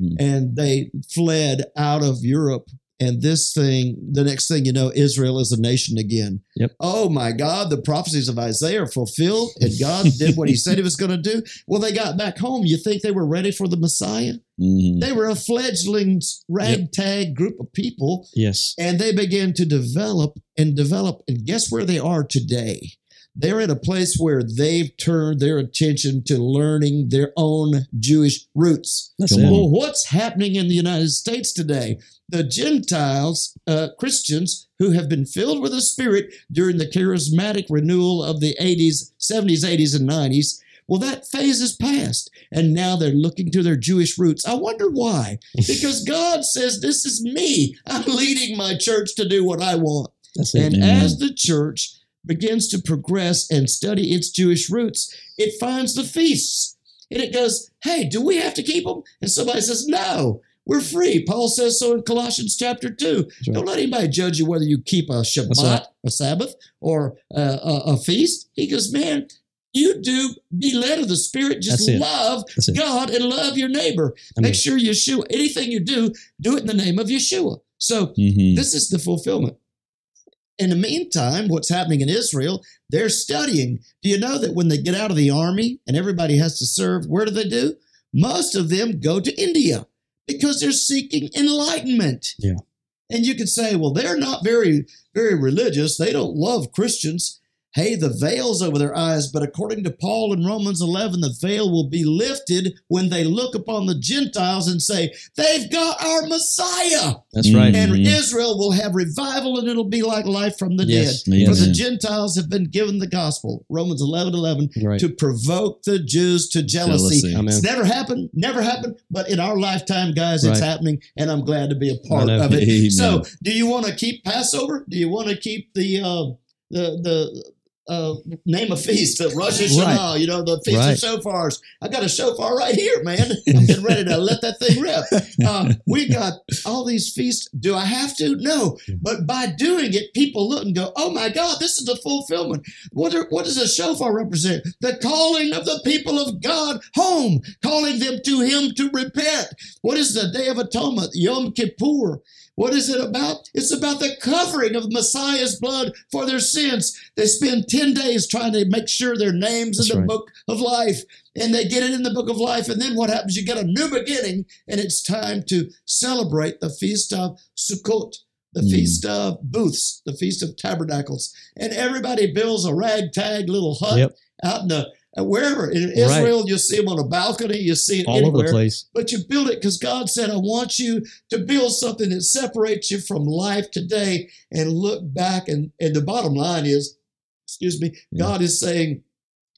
Hmm. And they fled out of Europe. And this thing, the next thing you know, Israel is a nation again. Yep. Oh my God, the prophecies of Isaiah are fulfilled, and God did what he said he was going to do. Well, they got back home. You think they were ready for the Messiah? Mhm. They were a fledgling ragtag group of people Yes. and they began to develop and develop. And guess where they are today? They're at a place where they've turned their attention to learning their own Jewish roots. That's Come it. on. Well, what's happening in the United States today? The Gentiles, uh, Christians who have been filled with the Spirit during the charismatic renewal of the 80s, 70s, 80s, and 90s. Well, that phase is past, and now they're looking to their Jewish roots. I wonder why. Because God says, This is me. I'm leading my church to do what I want. That's. And Amen. as the church begins to progress and study its Jewish roots, it finds the feasts. And it goes, hey, do we have to keep them? And somebody says, no, we're free. Paul says so in Colossians chapter 2. right. Don't let anybody judge you whether you keep a Shabbat, right. a Sabbath, or uh, a, a feast. He goes, man, you do be led of the Spirit. Just love God and love your neighbor. I mean, Make sure Yeshua, anything you do, do it in the name of Yeshua. So Mhm. this is the fulfillment. In the meantime, what's happening in Israel, they're studying. Do you know that when they get out of the army and everybody has to serve, where do they do? Most of them go to India because they're seeking enlightenment. Yeah. And you could say, well, they're not very, very religious. They don't love Christians. Hey, the veil's over their eyes, but according to Paul in Romans 11, the veil will be lifted when they look upon the Gentiles and say, they've got our Messiah. That's right. And Israel will have revival and it'll be like life from the Yes. dead. Yes. For the Gentiles have been given the gospel, Romans 11 11, Right. to provoke the Jews to jealousy. Jealousy. It's never happened, never happened, but in our lifetime, guys, it's happening, and I'm glad to be a part of it. Amen. So, do you want to keep Passover? Do you want to keep the uh, the the uh, name a feast, the Rosh Hashanah, you know, the Feast Right. of Shofars. I got a shofar right here, man. I'm getting ready to let that thing rip. Uh, we got all these feasts. Do I have to? No. But by doing it, people look and go, oh my God, this is the fulfillment. What, are, what does a shofar represent? The calling of the people of God home, calling them to Him to repent. What is the Day of Atonement? Yom Kippur. What is it about? It's about the covering of Messiah's blood for their sins. They spend 10 days trying to make sure their names That's in the right. book of life. And they get it in the book of life. And then what happens? You get a new beginning, and it's time to celebrate the feast of Sukkot, the Mm. feast of booths, the feast of tabernacles. And everybody builds a ragtag little hut Yep. out in the wherever in Right. Israel, you see them on a balcony, you see it All anywhere over the place. but you build it because God said, I want you to build something that separates you from life today and look back. And, and the bottom line is, excuse me, Yeah. God is saying,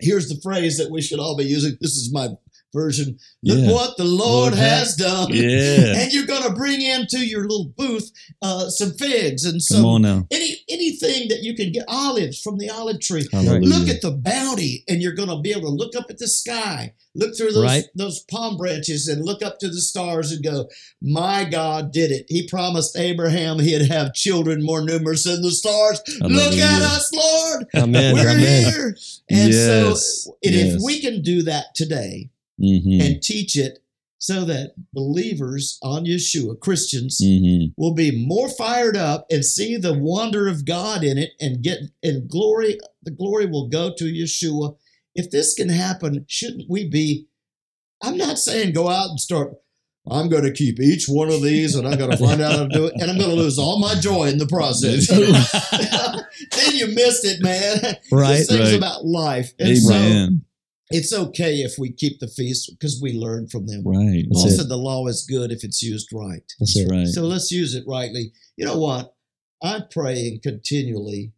here's the phrase that we should all be using. This is my version. Look Yeah. what the Lord Lord has done. Yeah. And you're going to bring into your little booth uh, some figs and some any anything that you can get olives from the olive tree. Hallelujah. Look at the bounty, and you're going to be able to look up at the sky, look through those Right. those palm branches, and look up to the stars and go, "My God did it. He promised Abraham he'd have children more numerous than the stars. Look at us, Lord. Amen. We're Amen. here." And Yes. so, and Yes. if we can do that today Mhm. and teach it so that believers on Yeshua, Christians, Mhm. will be more fired up and see the wonder of God in it and get and glory the glory will go to Yeshua. If this can happen, shouldn't we be I'm not saying go out and start I'm going to keep each one of these and I'm going to find out how to do it and I'm going to lose all my joy in the process. then you missed it, man. Right. This thing's Right. about life. And so Amen. It's okay if we keep the feast because we learn from them. right. Paul it. the law is good if it's used right. That's it. right. So let's use it rightly. You know what? I'm praying continually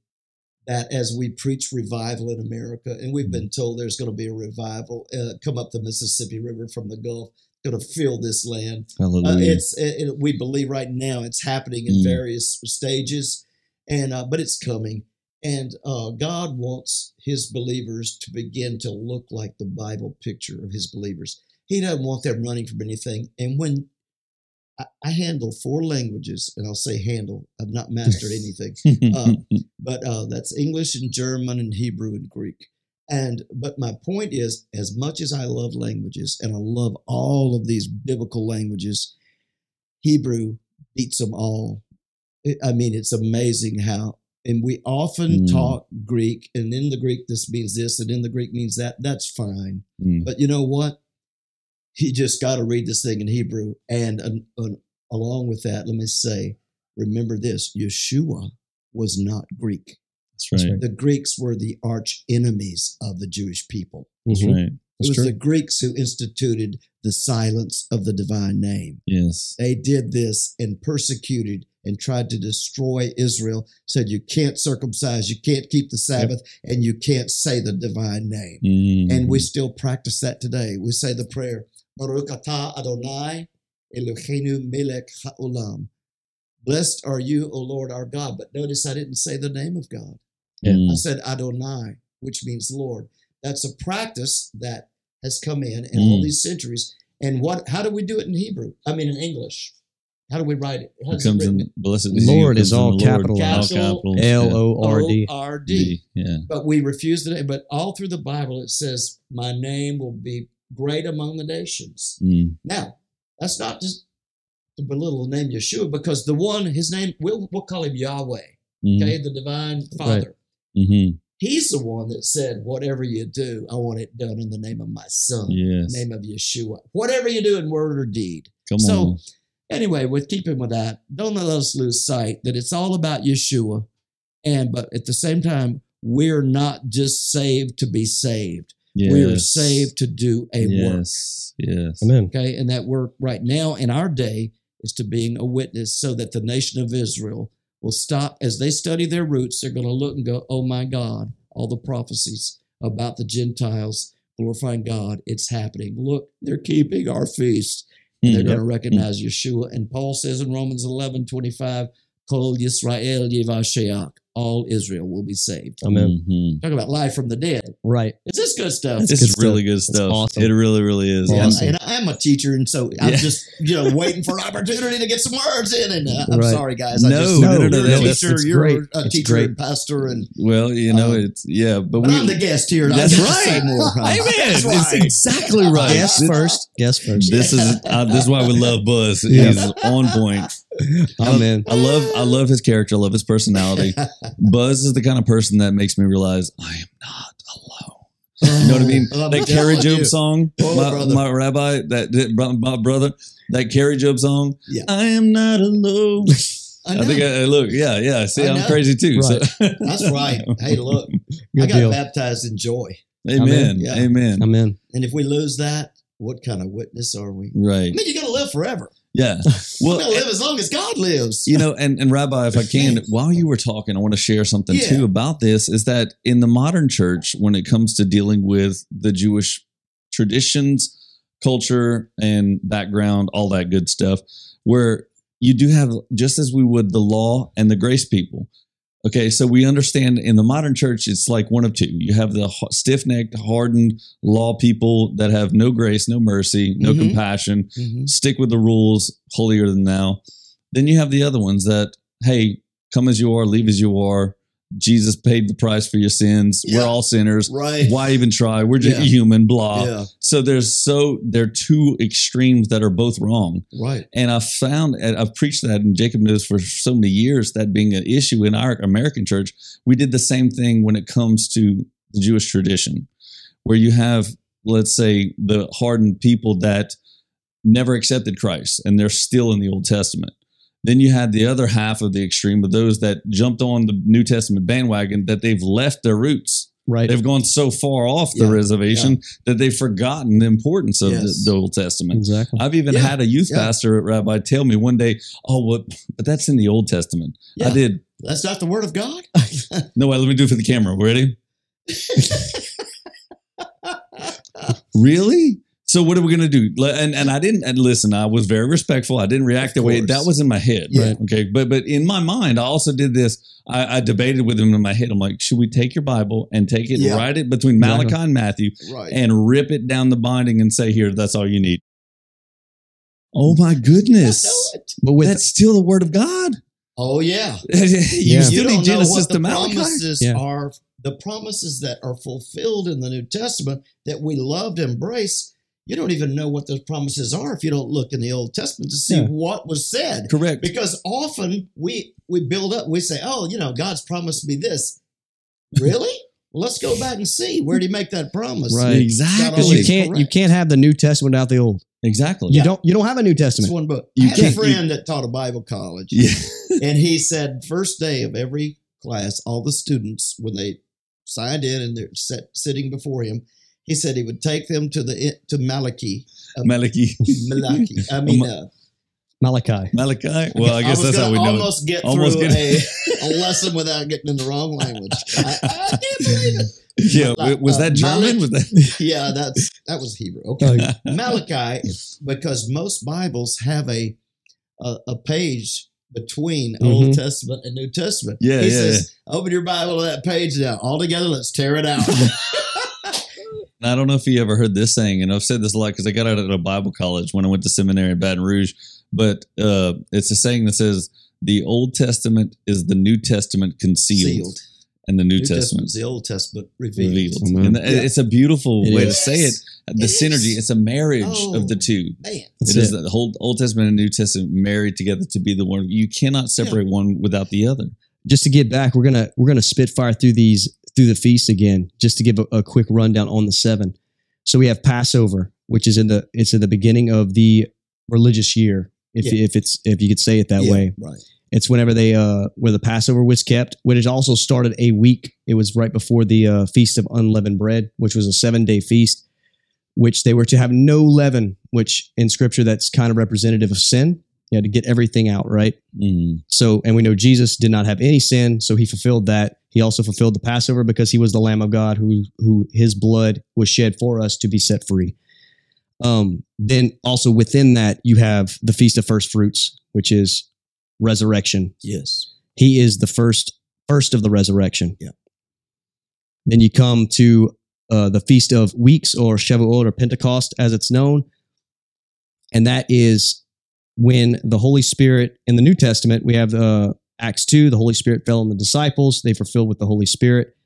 that as we preach revival in America, and we've been told there's going to be a revival uh, come up the Mississippi River from the Gulf, going to fill this land. Uh, it's it, it- we believe right now it's happening in Mm. various stages, and uh, but it's coming. And uh, God wants His believers to begin to look like the Bible picture of His believers. He doesn't want them running from anything. And when I, I handle four languages, and I'll say handle, I've not mastered anything, uh, but uh, that's English and German and Hebrew and Greek. And but my point is, as much as I love languages and I love all of these biblical languages, Hebrew beats them all. I mean, it's amazing how. And we often Mm. talk Greek, and in the Greek this means this, and in the Greek means that. That's fine. Mm. But you know what? He just got to read this thing in Hebrew. And um, um, along with that, let me say, remember this Yeshua was not Greek. That's right. The Greeks were the arch enemies of the Jewish people. That's Mhm. right. It was true. the Greeks who instituted the silence of the divine name. Yes. They did this and persecuted and tried to destroy Israel, said you can't circumcise, you can't keep the Sabbath, and you can't say the divine name. Mhm. And we still practice that today. We say the prayer, Baruch atah Adonai Eloheinu melech haolam. Blessed are you, O Lord our God. But notice I didn't say the name of God. I said Adonai, which means Lord. That's a practice that has come in in all Mm. these centuries. And what? How do we do it in Hebrew? I mean, in English. How do we write it? How It does it in blessed is Lord who is comes all capital, Lord. capitalized. All capitals. L O R D. O-R-D. Yeah. But we refuse the name. But all through the Bible, it says, "My name will be great among the nations." Mm. Now, that's not just to belittle the name Yeshua, because the one, his name, we'll, we'll call him Yahweh, Mhm. okay, the divine Father. Mhm. He's the one that said, "Whatever you do, I want it done in the name of my Son, Yes. name of Yeshua. Whatever you do in word or deed." Come so, on. Anyway, with keeping with that, don't let us lose sight that it's all about Yeshua, and but at the same time, we're not just saved to be saved. Yes. We are saved to do a work. Yes. Yes. Amen. Okay. And that work right now in our day is to being a witness so that the nation of Israel will stop as they study their roots. They're going to look and go, oh my God, all the prophecies about the Gentiles glorifying God, it's happening. Look, they're keeping our feast. They're Mm. going to recognize Yeshua. And Paul says in Romans 11 25, Kol Yisrael Yevasheach, all Israel will be saved. Amen. Mhm. Talk about life from the dead. Right. Is this good stuff? That's This good is really stuff. good That's stuff. awesome. It really, really is. Yeah, Awesome. and I'm a teacher, and so I'm Yeah. just you know waiting for an opportunity to get some words in. And uh, I'm Right. sorry, guys. I No, just, no, no, no, you're no, a that's- teacher, it's you're great. a It's teacher great. and pastor, and Well, you know, Um, it's yeah, but but we. I'm the guest here. and that's get say right. more. Amen. That's It's exactly right. Guess This- first. Guess first. This is uh, this is why we love Buzz. He's on point. Oh man. I love I love his character. I love his personality. Buzz is the kind of person that makes me realize I am not alone. You know what I mean? Oh, I'm that Kari Jobe song, Oh, my, brother. my rabbi, that, that my brother, that Kari Jobe song. Yeah. I am not alone. I, I, think I, look, yeah, yeah. See, I I'm crazy too. So. That's right. Hey, look, I got deal. baptized in joy, Amen. Yeah. Amen. Amen. and if we lose that, what kind of witness are we? Right. I mean, you're going to live forever. Yeah. Well, to live as long as God lives. you know, and, and Rabbi, if I can, while you were talking, I want to share something Yeah. too about this is that in the modern church, when it comes to dealing with the Jewish traditions, culture and background, all that good stuff, where you do have, just as we would the law and the grace people. Okay, so we understand in the modern church, it's like one of two. You have the stiff necked, hardened law people that have no grace, no mercy, no Mhm. compassion, Mhm. stick with the rules, holier than thou. Then you have the other ones that, hey, come as you are, leave as you are. Jesus paid the price for your sins. We're all sinners. Right. Why even try? We're just Yeah. human, blah. Yeah. So there's so there are two extremes that are both wrong. Right. And I've found and I've preached that and Jacob knows for so many years that being an issue in our American church, we did the same thing when it comes to the Jewish tradition, where you have, let's say, the hardened people that never accepted Christ and they're still in the Old Testament. Then you had the other half of the extreme of those that jumped on the New Testament bandwagon that they've left their roots. Right. They've gone so far off the Yeah, reservation that they've forgotten the importance of Yes. the, the Old Testament. Exactly. I've even Yeah, had a youth yeah. pastor rabbi tell me one day, "Oh, what? But that's in the Old Testament." I did. That's not the word of God. No, wait. Let me do it for the camera. Ready? really? So what are we gonna do? And and I didn't. And listen, I was very respectful. I didn't react Of the way that was in my head. Yeah. Right? Okay. But but in my mind, I also did this. I, I debated with him in my head. I'm like, should we take your Bible and take it, Yeah. write it between Exactly. Malachi and Matthew, right. and rip it down the binding and say, "Here, that's all you need." Oh my goodness! But with That's still the word of God. Oh yeah. you Yeah. still you need don't know Genesis what to the Malachi. promises Yeah. are. The promises that are fulfilled in the New Testament that we love to embrace. You don't even know what those promises are if you don't look in the Old Testament to see Yeah. what was said. Correct. Because often we we build up. We say, "Oh, you know, God's promised me this." Really? well, let's go back and see where did He make that promise. Right. Exactly. because you can't you can't have the New Testament without the Old. Exactly. You Yeah. don't you don't have a New It's Testament. one book. You I had a can't- friend that taught a Bible college. Yeah. And he said, first day of every class, all the students, when they signed in and they're set, sitting before him, he said he would take them to the to Malachi. Uh, Malachi. Malachi. I mean, uh, Malachi. Malachi. Well, I guess was that's how we know. it. almost get Almost through get- a, a lesson without getting in the wrong language. I, I can't believe it. Yeah. Like, was uh, that German? Malach- Was that? Yeah, that's that was Hebrew. Okay. Malachi, because most Bibles have a a, a page between Old Mhm. Testament and New Testament. Yeah, he yeah, says, "Open your Bible to that page now. All together, let's tear it out." I don't know if you ever heard this saying, and I've said this a lot because I got out of a Bible college when I went to seminary in Baton Rouge. But uh, it's a saying that says the Old Testament is the New Testament concealed, Sealed. and the New, New Testament is the Old Testament revealed. revealed. Amen. And Yeah. it's a beautiful It way to say it. The It synergy. is. It's a marriage Oh. of the two. Man, it is it. the whole Old Testament and New Testament married together to be the one. You cannot separate one without the other. Just to get back, we're gonna we're gonna spitfire through these through the feast again, just to give a, a quick rundown on the seven. So we have Passover, which is in the it's in the beginning of the religious year, if Yeah. if it's if you could say it that Yeah, way. right? It's whenever they uh where the Passover was kept, which also started a week. It was right before the uh, feast of unleavened bread, which was a seven day feast, which they were to have no leaven, which in scripture that's kind of representative of sin. You had to get everything out, right? Mm. So, and we know Jesus did not have any sin, so he fulfilled that. He also fulfilled the Passover because he was the Lamb of God who who his blood was shed for us to be set free. Um, then also within that, you have the Feast of First Fruits, which is resurrection. Yes. He is the first first of the resurrection. Yeah. Then you come to uh, the Feast of Weeks or Shavuot or Pentecost, as it's known, and that is when the Holy Spirit in the New Testament we have uh, Acts two. The Holy Spirit fell on the disciples; they were filled with the Holy Spirit.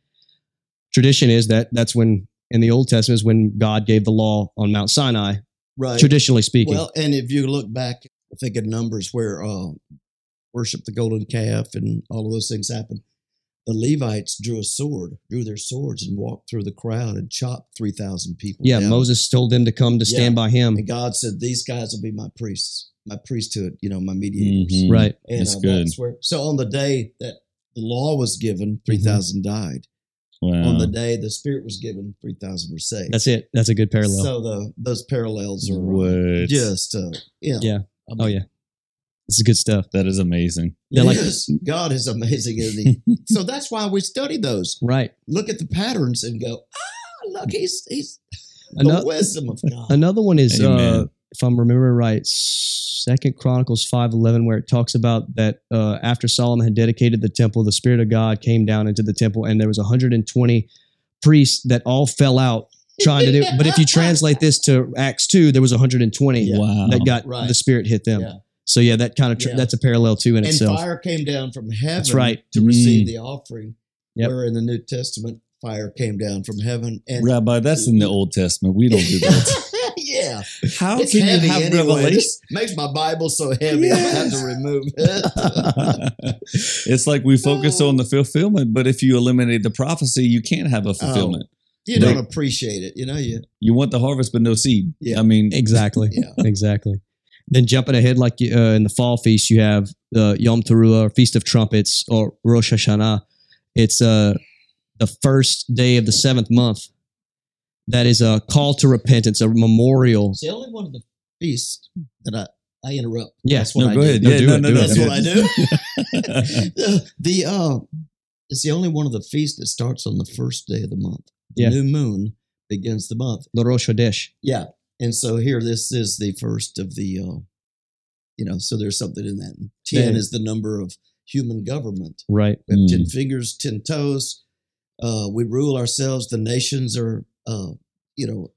Tradition is that that's when in the Old Testament is when God gave the law on Mount Sinai. Right. Traditionally speaking, Well, and if you look back, I think in Numbers where uh, worship the golden calf and all of those things happened, the Levites drew a sword, drew their swords, and walked through the crowd and chopped three thousand people. yeah, down. Moses told them to come to stand by him. And God said, "These guys will be my priests, my priesthood. You know, my mediators." Mhm. Right. And That's uh, good. that's where. So on the day that the law was given, three died. Wow. On the day the Spirit was given, three thousand were saved. That's it. That's a good parallel. So the those parallels are uh, just uh, yeah. Yeah. I oh yeah, this is good stuff. That is amazing. Yeah, like- God is amazing, isn't He? so that's why we study those. Right. Look at the patterns and go, ah, look, he's he's the wisdom of God. Another one is, uh, if I'm remembering right, Second Chronicles five eleven, where it talks about that uh, after Solomon had dedicated the temple, the Spirit of God came down into the temple, and there was 120 priests that all fell out trying to do. But if you translate this to Acts two, there was 120 Yeah. Wow. that got Right. the Spirit hit them. Yeah. So yeah, that kind of tr- Yeah. that's a parallel too in and itself. fire came down from heaven That's right. to receive Mm. the offering. Yep. Where in the New Testament, fire came down from heaven. And Rabbi, that's in the Old Testament. We don't do that. yeah, How it's can you have anyway. revelation? This makes my Bible so heavy. I have to remove it. it's like we focus on the fulfillment, but if you eliminate the prophecy, you can't have a fulfillment. you don't appreciate it, you know. You You want the harvest, but no seed. Yeah. I mean, Exactly. Yeah. Exactly. Then jumping ahead, like uh, in the fall feast, you have uh, Yom Teruah, or Feast of Trumpets, or Rosh Hashanah. It's uh, the first day of the seventh month. That is a call to repentance, a memorial. it's the only one of the feasts that I I interrupt. Yeah. That's no, I go do. ahead. No, yeah, do no, it, no, do no, it. That's do what I do. the, the uh, it's the only one of the feasts that starts on the first day of the month. The Yeah. new moon begins the month. The Rosh Hodesh. Yeah, and so here this is the first of the, uh, you know, so there's something in that. Ten Yeah. is the number of human government. Right. We have ten Mm. fingers, ten toes. Uh, we rule ourselves. The nations are, uh, you know,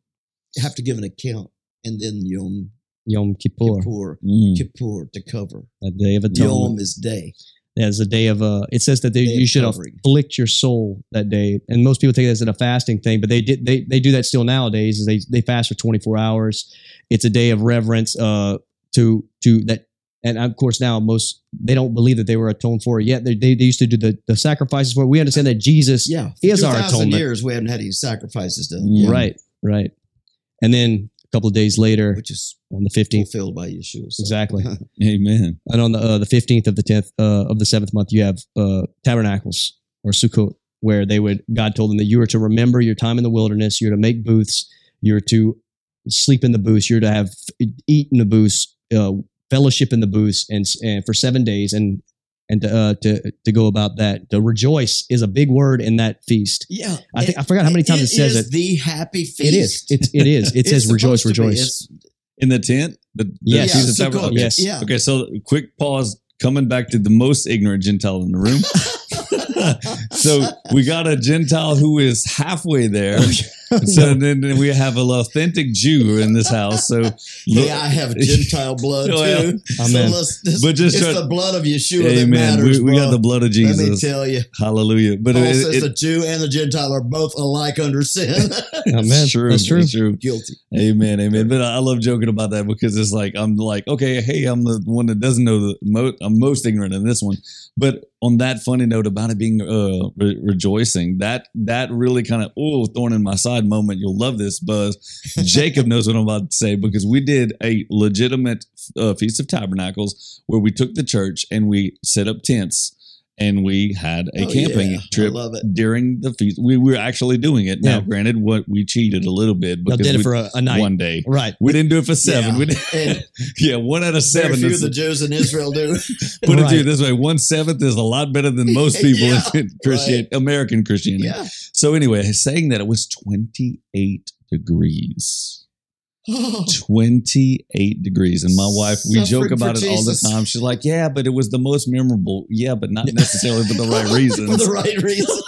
have to give an account, and then Yom Yom Kippur, Kippur, Mm. Kippur to cover. the Day of Yom Atonement. is day. As a day of, uh, it says that they, you should covering. afflict your soul that day. And most people think as a fasting thing, but they did, they, they do that still nowadays is they, they fast for 24 hours. It's a day of reverence, uh, to, to that. And of course, now most, they don't believe that they were atoned for it yet. They, they, they used to do the, the sacrifices for it. We understand that Jesus, Yeah, is our atonement. Years we haven't had any sacrifices done. Yeah. right, right. And then a couple of days later Which is on the 15th, fulfilled by Yeshua. so. Exactly. Amen. and on the uh, the fifteenth of the tenth uh, of the seventh month, you have uh, tabernacles or Sukkot, where they would God told them that you are to remember your time in the wilderness. You're to make booths. You're to sleep in the booths. You're to have eat in the booths, uh, fellowship in the booths, and, and for seven days, and and uh, to to go about that. To rejoice is a big word in that feast. yeah, I think I forgot how many times it, says is it. The happy feast. It is. It's, it is. It says rejoice, supposed to be. rejoice. It's- In the tent? The, the Yes. Yeah, Tabernacle- Okay. Yes. Yeah. Okay, so quick pause. Coming back to the most ignorant Gentile in the room. so we got a Gentile who is halfway there. So then we have an authentic Jew in this house. So Hey, I have Gentile blood yeah. too. So Amen. let's, this, But just it's try- the blood of Yeshua that matters, We, we got the blood of Jesus. Let me tell you, Hallelujah. But Paul it, says it, the Jew and the Gentile are both alike under sin. Amen. it's true. That's true. It's true. Guilty. Amen, amen. But I love joking about that because it's like I'm like, okay, hey, I'm the one that doesn't know the most. I'm most ignorant in this one. But on that funny note about it being uh, re- rejoicing, that that really kind of oh thorn in my side moment. You'll love this, Buzz. Jacob knows what I'm about to say because we did a legitimate uh, feast of tabernacles where we took the church and we set up tents and we had a Oh, camping yeah. Trip it. during the feast. We were actually doing it. Now, Yeah. granted, what we cheated a little bit because did it we- for a, a night. one day. Right. We didn't do it for seven. Yeah. We did, And yeah, one out of very seven. few of the Jews in Israel do. put it to Right. you this way: one seventh is a lot better than most people in Christian American Christianity. yeah. So anyway, saying that it was twenty eight degrees. 28 degrees. And my wife, we joke about it all the time. She's like, Yeah, but it was the most memorable. Yeah, but not necessarily for the right reasons. For the right reasons.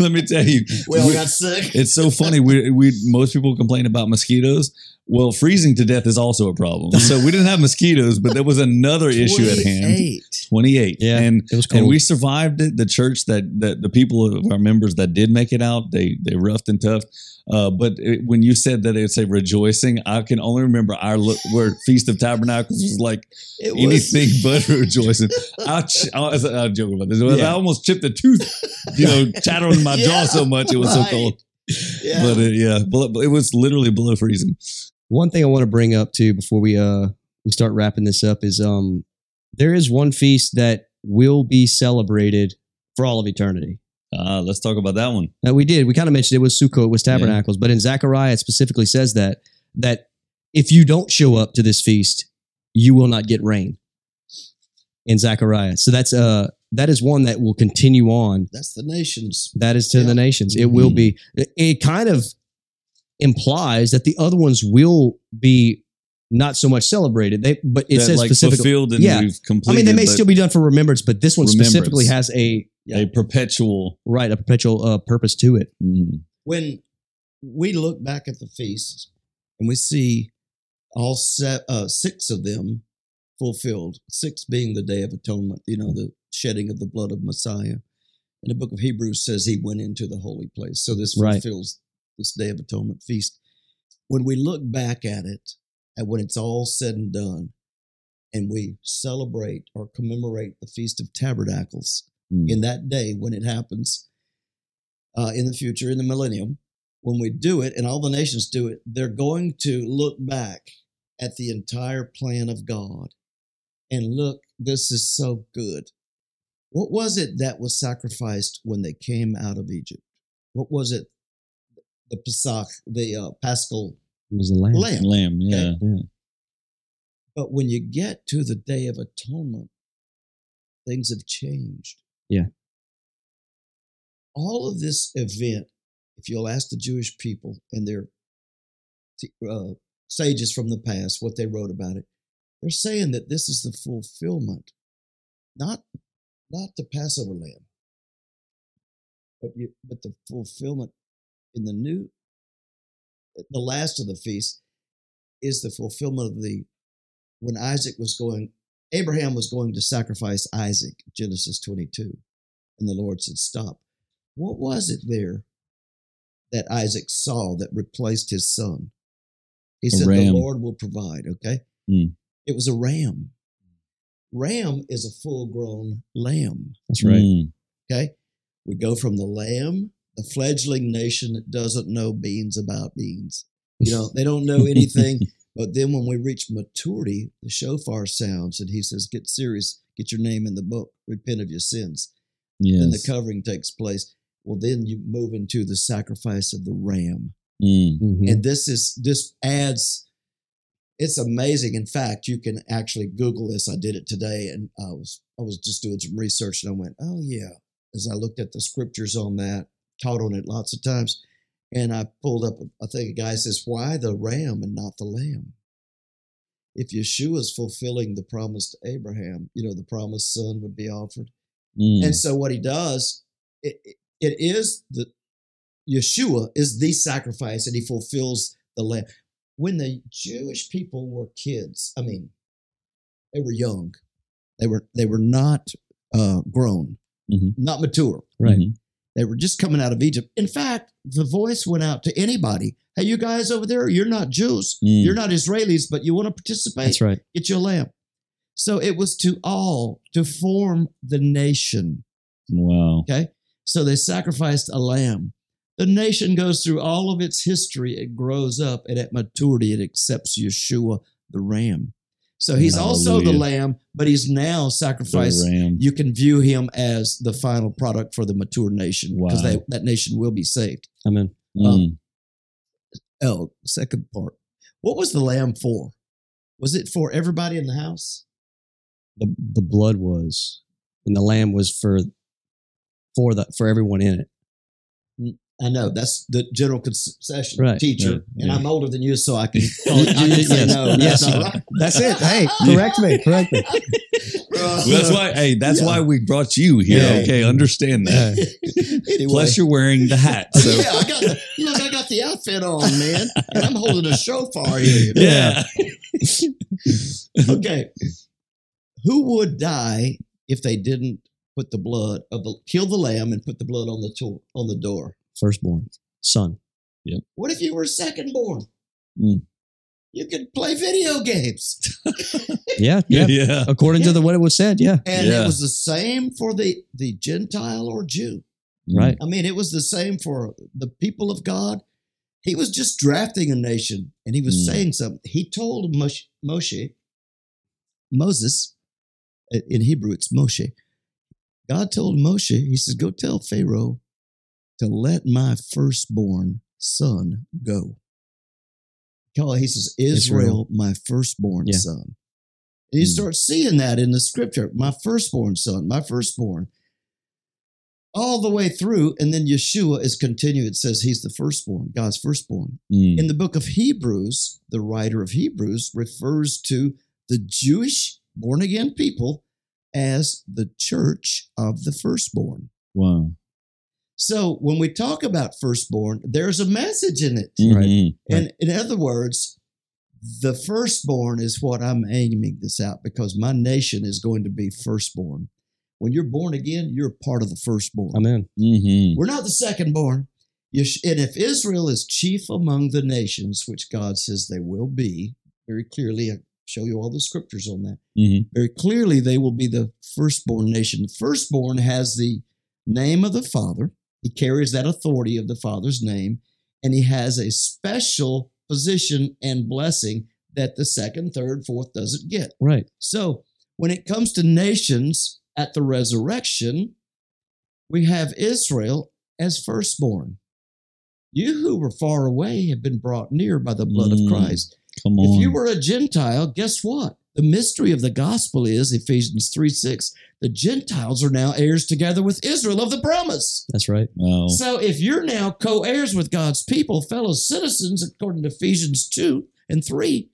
Let me tell you. We all we- got sick. it's so funny. We, we most people complain about mosquitoes. Well, freezing to death is also a problem. So we didn't have mosquitoes, but there was another issue at hand. 28. 28. Yeah. And It was cold. and we survived it. The church that that the people of our members that did make it out, they they roughed and tough. Uh, but it, when you said that it's a rejoicing, I can only remember our lo- word Feast of Tabernacles was like It was anything but rejoicing. I, ch- I, was, I was joking about this. I almost chipped a tooth, you know, chattering my jaw so much it was right. so cold. Yeah. But it, yeah, but it was literally below freezing. One thing I want to bring up too before we uh we start wrapping this up is um there is one feast that will be celebrated for all of eternity. Uh, let's talk about that one. Now we did we kind of mentioned it was Sukkot, it was Tabernacles, but in Zechariah it specifically says that that if you don't show up to this feast, you will not get rain. In Zechariah, so that's uh that is one that will continue on That's the nations. That is to Yeah. the nations. It will Mhm. be. It kind of implies that the other ones will be not so much celebrated. They but it that, says like specifically. fulfilled and Yeah. we've I mean, they may still be done for remembrance, but this one specifically has a a perpetual. right a perpetual uh, purpose to it. mm, when we look back at the feasts and we see all set, uh, six of them fulfilled, six being the Day of Atonement, you know, the shedding of the blood of Messiah. And the book of Hebrews says he went into the holy place. So this Right. fulfills this Day of Atonement feast. When we look back at it, and when it's all said and done, and we celebrate or commemorate the Feast of Tabernacles, mm. in that day when it happens uh, in the future, in the millennium, when we do it and all the nations do it, they're going to look back at the entire plan of God and look, this is so good. What was it that was sacrificed when they came out of Egypt? What was it? The Pesach, the uh, Paschal It was the lamb. lamb. Lamb, yeah. Yeah. But when you get to the Day of Atonement, things have changed. Yeah. All of this event, if you'll ask the Jewish people and their uh, sages from the past what they wrote about it, they're saying that this is the fulfillment, not not the Passover lamb, but you, but the fulfillment in the new, the last of the feast is the fulfillment of the when Isaac was going, Abraham was going to sacrifice Isaac, Genesis 22. And the Lord said, Stop. What was it there that Isaac saw that replaced his son? He A said, ram. The Lord will provide, okay? Hmm. It was a ram. Ram is a full grown lamb, That's right. Mm, okay? We go from the lamb, the fledgling nation that doesn't know beans about beans. You know, they don't know anything. But then when we reach maturity, the shofar sounds and he says, Get serious, get your name in the book, repent of your sins. Then the covering takes place. Well, then you move into the sacrifice of the ram. Mm, Mhm. And this is this adds it's amazing. In fact, you can actually Google this. I did it today and I was I was just doing some research and I went, Oh yeah. As I looked at the scriptures on that, taught on it lots of times. And I pulled up, I think a guy says, Why the ram and not the lamb? If Yeshua is fulfilling the promise to Abraham, you know, the promised son would be offered. mm. And so what he does, it, it- it is the Yeshua is the sacrifice and he fulfills the lamb. When the Jewish people were kids, I mean, they were young. They were they were not uh, grown, Mhm. not mature. Right. Mhm. They were just coming out of Egypt. In fact, the voice went out to anybody. Hey, you guys over there, you're not Jews. Mm. You're not Israelis, but you want to participate? That's right. Get your lamb. So it was to all to form the nation. Wow. Okay. So they sacrificed a lamb. The nation goes through all of its history. It grows up, and at maturity, it accepts Yeshua, the ram. So he's also the lamb, but he's now The sacrificed. You can view him as the final product for the mature nation because Wow. that nation will be saved. Amen. Mm. Oh, second part. What was the lamb for? Was it for everybody in the house? The the blood was, and the lamb was for for the for everyone in it. I know that's the general concession Right, teacher, right, and yeah. I'm older than you, so I can. Call it, I can say Yes, no. That's yes. not right. That's it. Hey, correct me. Correct me. That's why. Hey, that's Yeah. why we brought you here. Yeah. Okay, understand that. anyway, Plus, you're wearing the hat. So yeah, I got the, look. I got the outfit on, man, and I'm holding a shofar here. you know? yeah. Okay, who would die if they didn't put the blood of the kill the lamb and put the blood on the door on the door? Firstborn son. What if you were second born? Mm. You could play video games. Yeah. Yeah. yeah. According to the what it was said. Yeah. And Yeah. it was the same for the, the Gentile or Jew. Right. I mean, it was the same for the people of God. He was just drafting a nation and he was Mm. saying something. He told Moshe, Moshe, Moses, in Hebrew, it's Moshe. God told Moshe, he says, Go tell Pharaoh to let my firstborn son go. He says, Israel, Israel. my firstborn Yeah. son. And you Mm. start seeing that in the scripture. My firstborn son, my firstborn. all the way through. And then Yeshua is continued. It says he's the firstborn, God's firstborn. Mm. In the book of Hebrews, the writer of Hebrews refers to the Jewish born again people as the church of the firstborn. Wow. So when we talk about firstborn, there's a message in it. Mhm. And in other words, the firstborn is what I'm aiming this out because my nation is going to be firstborn. When you're born again, you're part of the firstborn. Amen. Mhm. We're not the secondborn. You sh- And if Israel is chief among the nations, which God says they will be, very clearly, I show you all the scriptures on that. Mhm. Very clearly, they will be the firstborn nation. The firstborn has the name of the Father. He carries that authority of the Father's name, and he has a special position and blessing that the second, third, fourth doesn't get. Right. So when it comes to nations at the resurrection, we have Israel as firstborn. You who were far away have been brought near by the blood Mm. of Christ. Come on. If you were a Gentile, guess what? The mystery of the gospel is Ephesians 3 6. The Gentiles are now heirs together with Israel of the promise. That's right. wow. So if you're now co heirs with God's people, fellow citizens, according to Ephesians 2 and 3,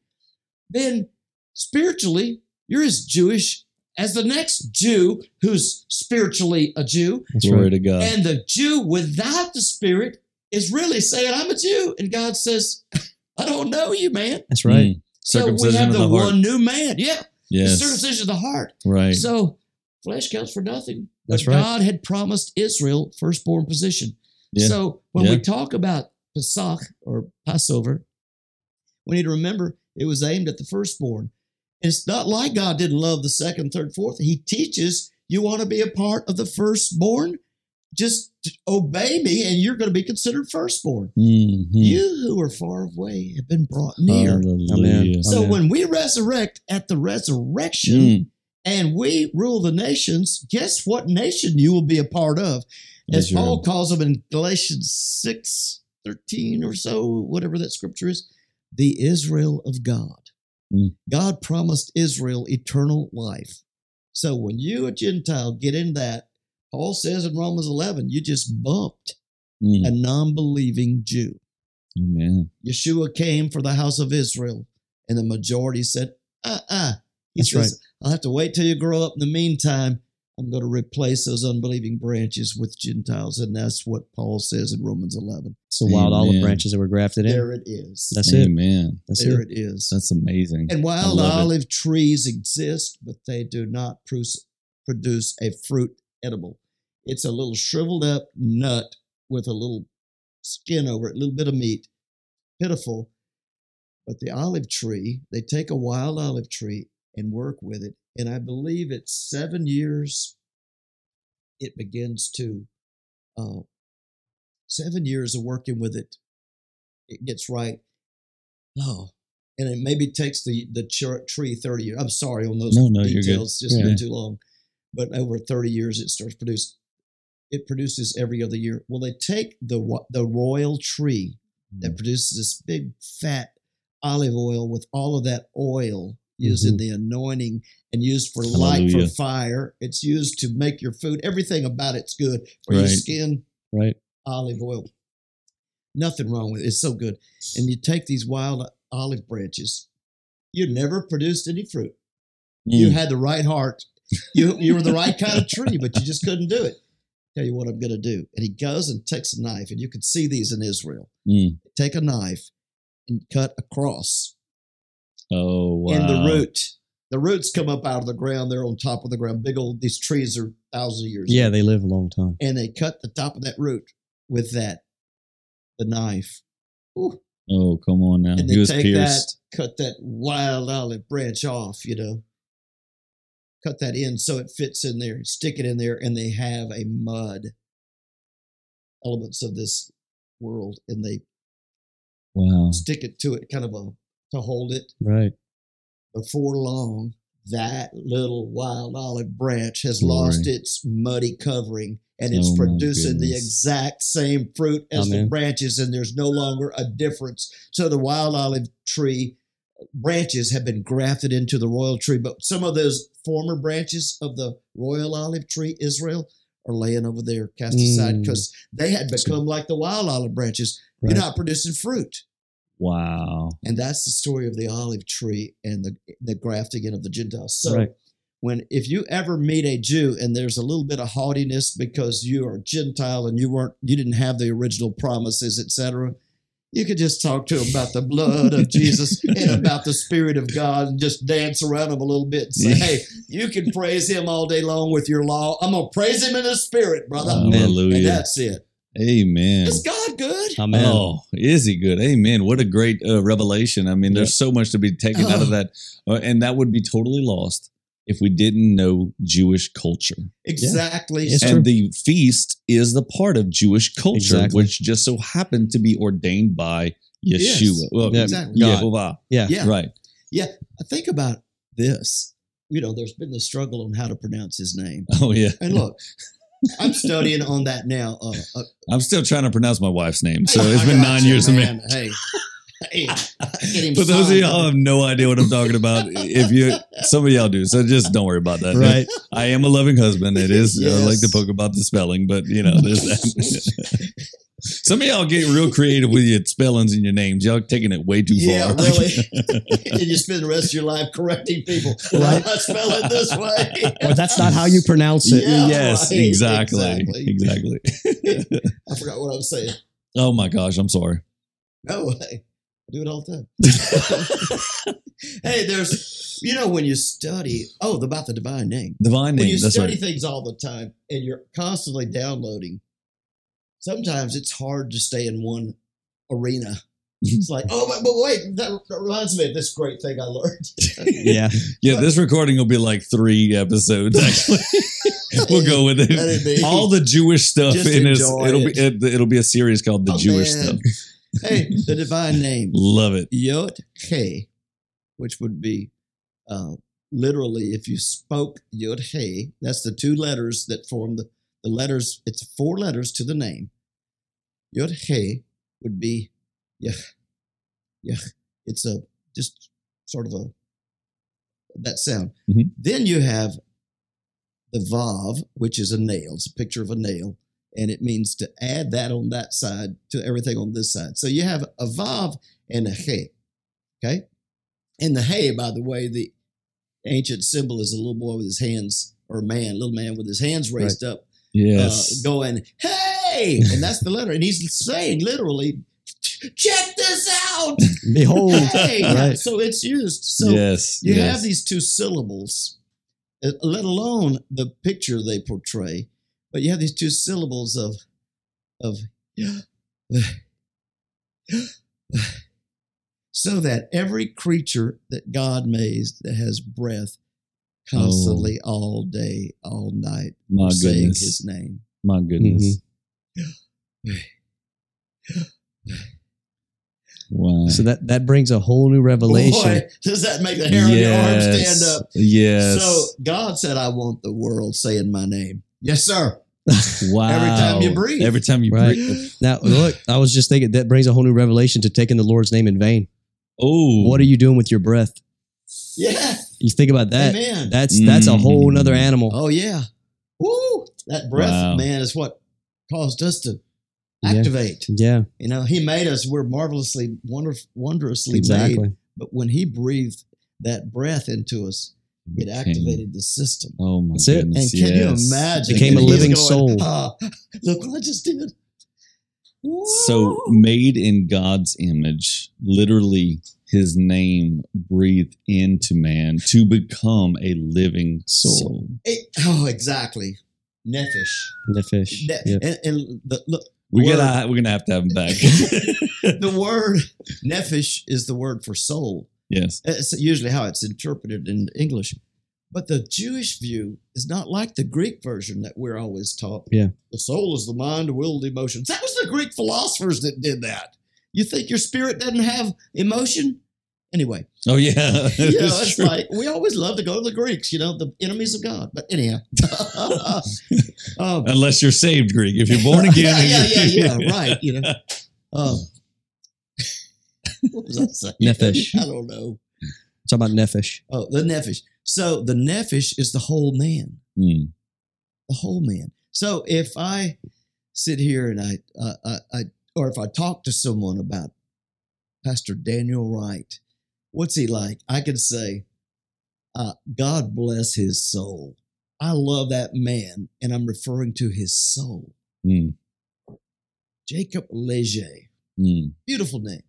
then spiritually, you're as Jewish as the next Jew who's spiritually a Jew. That's Glory right. to God. And the Jew without the Spirit is really saying, I'm a Jew. And God says, I don't know you, man. That's right. Mm. So we have the, the one new man. Yeah. The circumcision of the heart. Right. So flesh counts for nothing. That's right. God had promised Israel firstborn position. Yeah. So when Yeah. we talk about Pesach or Passover, we need to remember it was aimed at the firstborn. It's not like God didn't love the second, third, fourth. He teaches you want to be a part of the firstborn, just obey me and you're going to be considered firstborn. Mhm. You who are far away have been brought near. Hallelujah. Amen. So Amen. when we resurrect at the resurrection, Mm. and we rule the nations, guess what nation you will be a part of? As Israel. Paul calls them in Galatians 6 13 or so, whatever that scripture is, the Israel of God. Mm. God promised Israel eternal life. So when you, a Gentile, get in that, Paul says in Romans 11, you just bumped Mm. a non believing Jew. Amen. Yeshua came for the house of Israel, and the majority said, uh uh He That's says, I'll have to wait till you grow up. In the meantime, I'm going to replace those unbelieving branches with Gentiles. And that's what Paul says in Romans 11. So the wild olive branches that were grafted in. There it is. That's it. Amen. That's there it. it is. That's amazing. and wild love it. olive trees exist, but they do not produce, produce a fruit edible. It's a little shriveled up nut with a little skin over it, a little bit of meat. Pitiful. But the olive tree, they take a wild olive tree and work with it. And I believe it's seven years, it begins to, uh, seven years of working with it, it gets right. Oh, and it maybe takes the the tree 30 years. I'm sorry on those No, no, details, just Yeah. been too long. But over 30 years, it starts produce. It produces every other year. Well, they take the the royal tree Mm. that produces this big fat olive oil with all of that oil used in the anointing and used for light for fire. It's used to make your food. Everything about it's good for your skin. Right. Olive oil. Nothing wrong with it. It's so good. And you take these wild olive branches. You never produced any fruit. You Mm. had the right heart. You you were the right kind of tree, but you just couldn't do it. Tell you what I'm going to do. And he goes and takes a knife, and you can see these in Israel. Mm. Take a knife and cut across Oh, wow. in the root. The roots come up out of the ground. They're on top of the ground. Big old. These trees are thousands of years. Yeah, old. they live a long time. and they cut the top of that root with that the knife. Ooh. Oh, come on now. and He they take pierced. that, cut that wild olive branch off, you know, cut that in so it fits in there, stick it in there, and they have a mud elements of this world, and they Wow. stick it to it, kind of a to hold it. Right. Before long, that little wild olive branch has Glory. lost its muddy covering. And it's Oh, producing the exact same fruit as the branches, and there's no longer a difference. So the wild olive tree branches have been grafted into the royal tree, but some of those former branches of the royal olive tree, Israel, are laying over there cast aside Mm. because they had become like the wild olive branches. Right. You're not producing fruit. Wow. And that's the story of the olive tree and the, the grafting in of the Gentiles. So Right. when if you ever meet a Jew and there's a little bit of haughtiness because you are Gentile and you weren't you didn't have the original promises, etc., you could just talk to him about the blood of Jesus and about the Spirit of God and just dance around him a little bit and say, Yeah. Hey, you can praise him all day long with your law. I'm gonna praise him in the spirit, brother. Amen. And Hallelujah. that's it. Amen. Is God good? Amen. Oh, is he good? Amen. What a great uh, revelation. I mean, there's so much to be taken out of that. Uh, and that would be totally lost if we didn't know Jewish culture. Exactly. It's and true. the feast is the part of Jewish culture, Exactly. which just so happened to be ordained by Yes. Yeshua. Well, Yeah, exactly. God. Yehovah. Yeah. Yeah. Right. Yeah. Think about this. You know, there's been the struggle on how to pronounce his name. Oh, yeah. And look, I'm studying on that now. Uh, uh, I'm still trying to pronounce my wife's name. So hey, it's I been nine you, years for me. Hey, hey, get For those of y'all who have no idea what I'm talking about, if you, some of y'all do, so just don't worry about that. Right. I am a loving husband. It is. I like to Yes. poke about the spelling, but you know, there's that. Some of y'all get real creative with your spellings and your names. Y'all taking it way too Yeah, far. really. and you spend the rest of your life correcting people. Right. I spell it this way. Or that's not how you pronounce it. Yeah. yes, right. exactly, Exactly. exactly. I forgot what I was saying. Oh my gosh, I'm sorry. No way. I do it all the time. hey, there's, you know, when you study, oh, about the divine name. Divine when name. you study right. things all the time and you're constantly downloading, sometimes it's hard to stay in one arena. It's like, oh, but, but wait, that, that reminds me of this great thing I learned. Yeah. Yeah, this recording will be like three episodes. Actually, we'll go with it. All the Jewish stuff Just in this. It'll it. be it, it'll be a series called the Oh, Jewish man. stuff. Hey, the divine name, Love it. Yod He, which would be uh, literally, if you spoke Yod He, that's the two letters that form the, the letters, it's four letters to the name. Yod He would be Yah. Yah. It's a just sort of a that sound. Mhm. Then you have the Vav, which is a nail. It's a picture of a nail. And it means to add that on that side to everything on this side. So you have a Vav and a He. Okay? And the He, by the way, the ancient symbol is a little boy with his hands, or a man, little man with his hands raised up, Yes. uh, going, hey! And that's the letter. And he's saying literally, check this out! Behold. Hey! Right. So it's used. So yes. you yes. have these two syllables, let alone the picture they portray, but you have these two syllables of, of, so that every creature that God made that has breath constantly oh. all day, all night, My are saying goodness. His name. My goodness. Wow. So that, that brings a whole new revelation. Boy, does that make the hair on your arm stand up? Yes. So God said, "I want the world saying my name." Yes, sir. wow. every time you breathe. Every time you Right. breathe. Now, look, I was just thinking that brings a whole new revelation to taking the Lord's name in vain. Oh. What are you doing with your breath? Yeah. You think about that. Amen. That's that's a whole Mm. nother animal. Oh yeah. Woo! That breath, Wow. man, is what caused us to Yeah. activate. Yeah, You know, He made us. We're marvelously, wonder, wondrously exactly. made. But when He breathed that breath into us, it Became- activated the system. Oh my That's it. And can yes. you imagine? Became a living going, soul. "Ah, look what I just did. So made in God's image, literally his name breathed into man to become a living soul. It- oh, exactly. Nephesh. The fish. Ne- Yeah. And, and the, look, We word- gotta we're gonna have to have him back. the word nephesh is the word for soul. Yes. It's usually how it's interpreted in English. But the Jewish view is not like the Greek version that we're always taught. Yeah. The soul is the mind, will, and emotions. That was the Greek philosophers that did that. You think your spirit doesn't have emotion? Anyway, Oh yeah. you know, It's it's true. like we always love to go to the Greeks, you know, the enemies of God. But anyhow, um, Unless you're saved Greek. If you're born again. yeah, yeah, yeah, yeah, right. You know, um, what was I saying? Nephesh. I don't know. Talk about nephesh. Oh, the nephesh. So the nephesh is the whole man, Hmm. the whole man. So if I sit here and I, uh, I, I, or if I talk to someone about Pastor Daniel Wright, what's he like? I can say, uh, God bless his soul. I love that man, and I'm referring to his soul. Mm, Jacob Leger. mm, Beautiful name.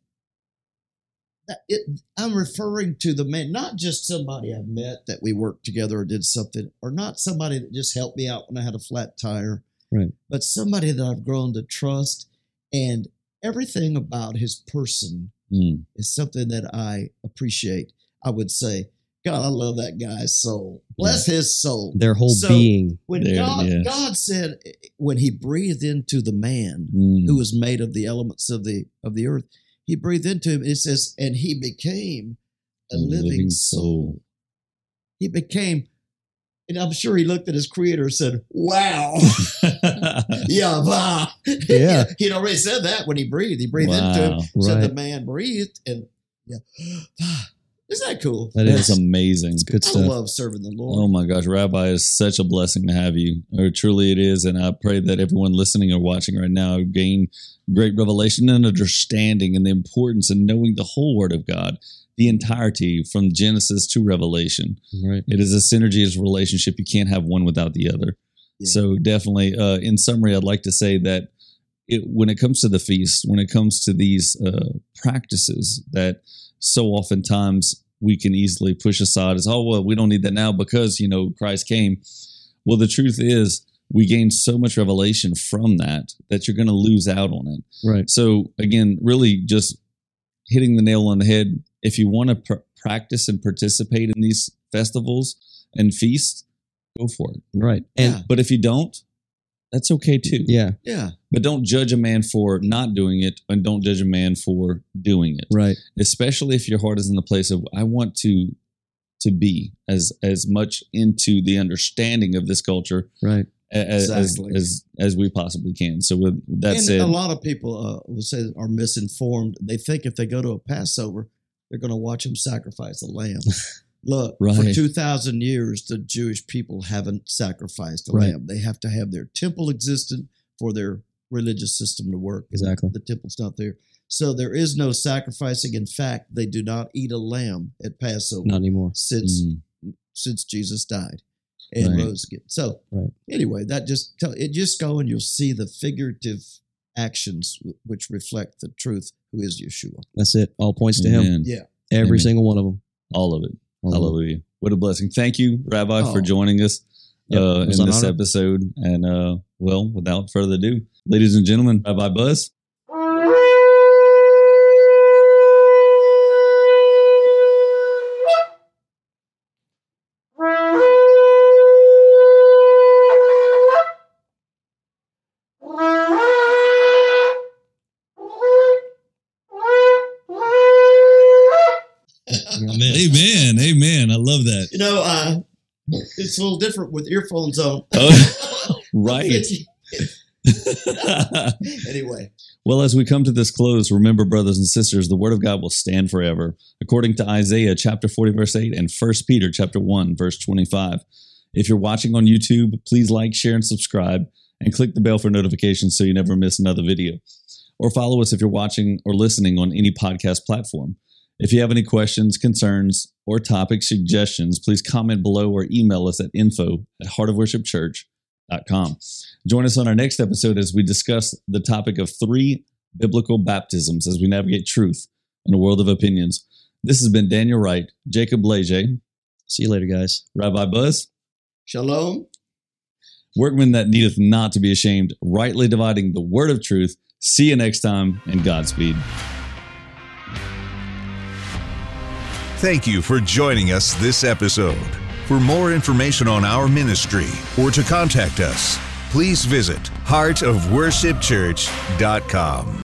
It, I'm referring to the man, not just somebody I've met that we worked together or did something, or not somebody that just helped me out when I had a flat tire, Right. but somebody that I've grown to trust. And everything about his person mm. is something that I appreciate. I would say, God, I love that guy's soul. Bless his soul. Their whole So- being. When There, God, yes. God said, when he breathed into the man, Mm. who was made of the elements of the of the earth. He breathed into him. It says, and he became a, living, soul. He became, and I'm sure he looked at his creator and said, "Wow, yeah, wow." Yeah. He'd already said that when he breathed. He breathed into him. Wow. Said the man breathed, and yeah, ah, isn't that cool? That's amazing. it's good I stuff. love serving the Lord. Oh my gosh, Rabbi, is such a blessing to have you. Or truly it is. And I pray that everyone listening or watching right now gain great revelation and understanding and the importance of knowing the whole Word of God, the entirety from Genesis to Revelation. Right. It is a synergy of relationship. You can't have one without the other. Yeah. So definitely, uh, in summary, I'd like to say that it, when it comes to the feast, when it comes to these uh, practices that so oftentimes we can easily push aside as, oh, well, we don't need that now because, you know, Christ came. Well, the truth is we gain so much revelation from that that you're going to lose out on it. Right. So again, really just hitting the nail on the head. If you want to pr- practice and participate in these festivals and feasts, go for it. Right. And Yeah. But if you don't, that's okay too. yeah. yeah, But don't judge a man for not doing it and don't judge a man for doing it. Right. Especially if your heart is in the place of I want to to be as as much into the understanding of this culture Right. a- as Exactly. as, as we possibly can. So with that and said, a lot of people uh, will say are misinformed. They think if they go to a Passover, they're going to watch them sacrifice a lamb. Look, for 2,000 years, the Jewish people haven't sacrificed a Right. lamb. They have to have their temple existent for their religious system to work. Exactly. The temple's not there. So there is no sacrificing. In fact, they do not eat a lamb at Passover Not anymore. since Mm, since Jesus died and Right. rose again. So Right. anyway, that just tell it just go and you'll see the figurative actions which reflect the truth who is Yeshua. That's it. All points to him. Yeah. Every Amen. single one of them. all of it. Of. Hallelujah. What a blessing. Thank you, Rabbi, for Oh. joining us Yep, uh, in this honor. episode. And uh, well, without further ado, ladies and gentlemen, Rabbi Buzz. You know, uh, it's a little different with earphones on. Oh, right. anyway, Well, as we come to this close, remember, brothers and sisters, the word of God will stand forever, according to Isaiah chapter 40, verse 8, and 1 Peter chapter 1, verse 25. If you're watching on YouTube, please like, share, and subscribe, and click the bell for notifications so you never miss another video. Or follow us if you're watching or listening on any podcast platform. If you have any questions, concerns, or topic suggestions, please comment below or email us at info at heartofworshipchurch.com. Join us on our next episode as we discuss the topic of three biblical baptisms as we navigate truth in a world of opinions. This has been Daniel Wright, Jacob Leger, See you later, guys. Rabbi Buzz, shalom. workman that needeth not to be ashamed, rightly dividing the word of truth. See you next time, and Godspeed. Thank you for joining us this episode. For more information on our ministry or to contact us, please visit heartofworshipchurch.com.